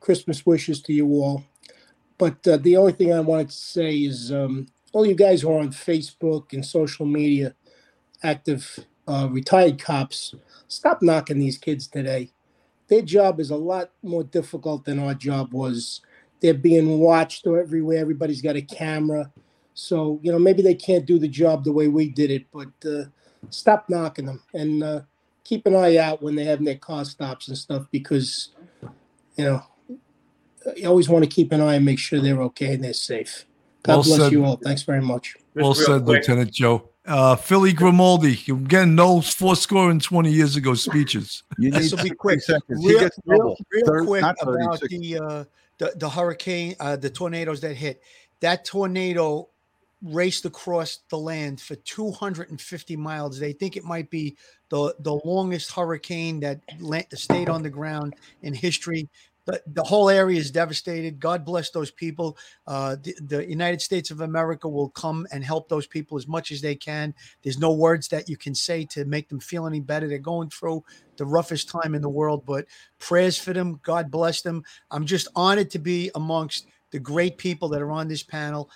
Christmas wishes to you all. But uh, the only thing I wanted to say is um, all you guys who are on Facebook and social media active uh, retired cops, stop knocking these kids today. Their job is a lot more difficult than our job was. They're being watched everywhere. Everybody's got a camera. So, you know, maybe they can't do the job the way we did it, but uh, stop knocking them and uh, keep an eye out when they have their car stops and stuff because, you know, you always want to keep an eye and make sure they're okay and they're safe. God well bless said. you all. Thanks very much. Well said, quick. Lieutenant Joe. Uh, Philly Grimaldi, again, no four score and 20 years ago speeches. You need to be quick. Seconds. Real, real, real Third, quick about the, uh, the, the hurricane, uh, the tornadoes that hit. That tornado raced across the land for 250 miles. They think it might be the, the longest hurricane that stayed on the ground in history the, the whole area is devastated. God bless those people. Uh, the, the, United States of America will come and help those people as much as they can. There's no words that you can say to make them feel any better. They're going through the roughest time in the world, but prayers for them. God bless them. I'm just honored to be amongst the great people that are on this panel.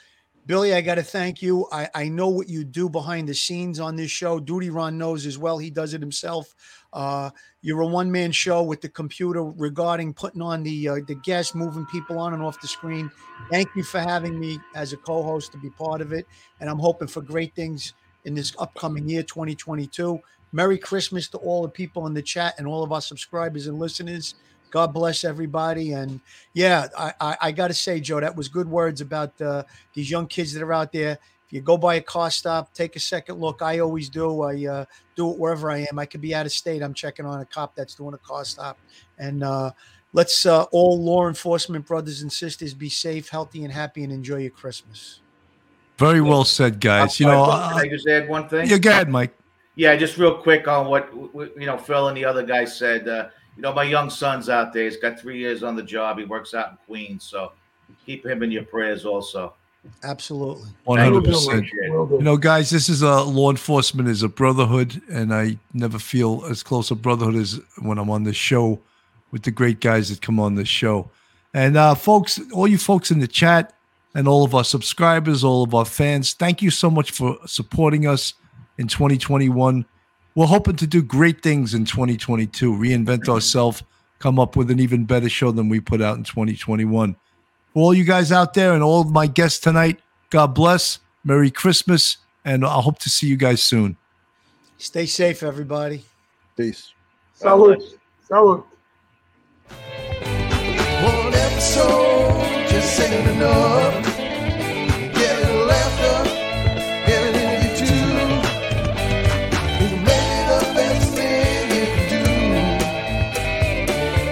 Billy, I got to thank you. I, I know what you do behind the scenes on this show. Duty Ron knows as well. He does it himself. Uh, you're a one man show with the computer regarding putting on the uh, the guests, moving people on and off the screen. Thank you for having me as a co host to be part of it. And I'm hoping for great things in this upcoming year, 2022. Merry Christmas to all the people in the chat and all of our subscribers and listeners. God bless everybody. And yeah, I, I, I got to say, Joe, that was good words about uh, these young kids that are out there. If you go by a car stop, take a second look. I always do. I uh, do it wherever I am. I could be out of state. I'm checking on a cop that's doing a car stop. And uh, let's uh, all law enforcement brothers and sisters be safe, healthy, and happy, and enjoy your Christmas. Very well said, guys. You know, can I just add one thing? Yeah, go ahead, Mike. Yeah, just real quick on what you know Phil and the other guys said. Uh, you know, my young son's out there. He's got three years on the job. He works out in Queens, so keep him in your prayers also. Absolutely. 100%. You know, guys, this is a law enforcement is a brotherhood, and I never feel as close a brotherhood as when I'm on this show with the great guys that come on this show. And uh, folks, all you folks in the chat and all of our subscribers, all of our fans, thank you so much for supporting us in 2021 we're hoping to do great things in 2022, reinvent ourselves, come up with an even better show than we put out in 2021. For all you guys out there and all of my guests tonight, God bless. Merry Christmas. And I hope to see you guys soon. Stay safe, everybody. Peace. Salute. Salute. One episode just ain't enough.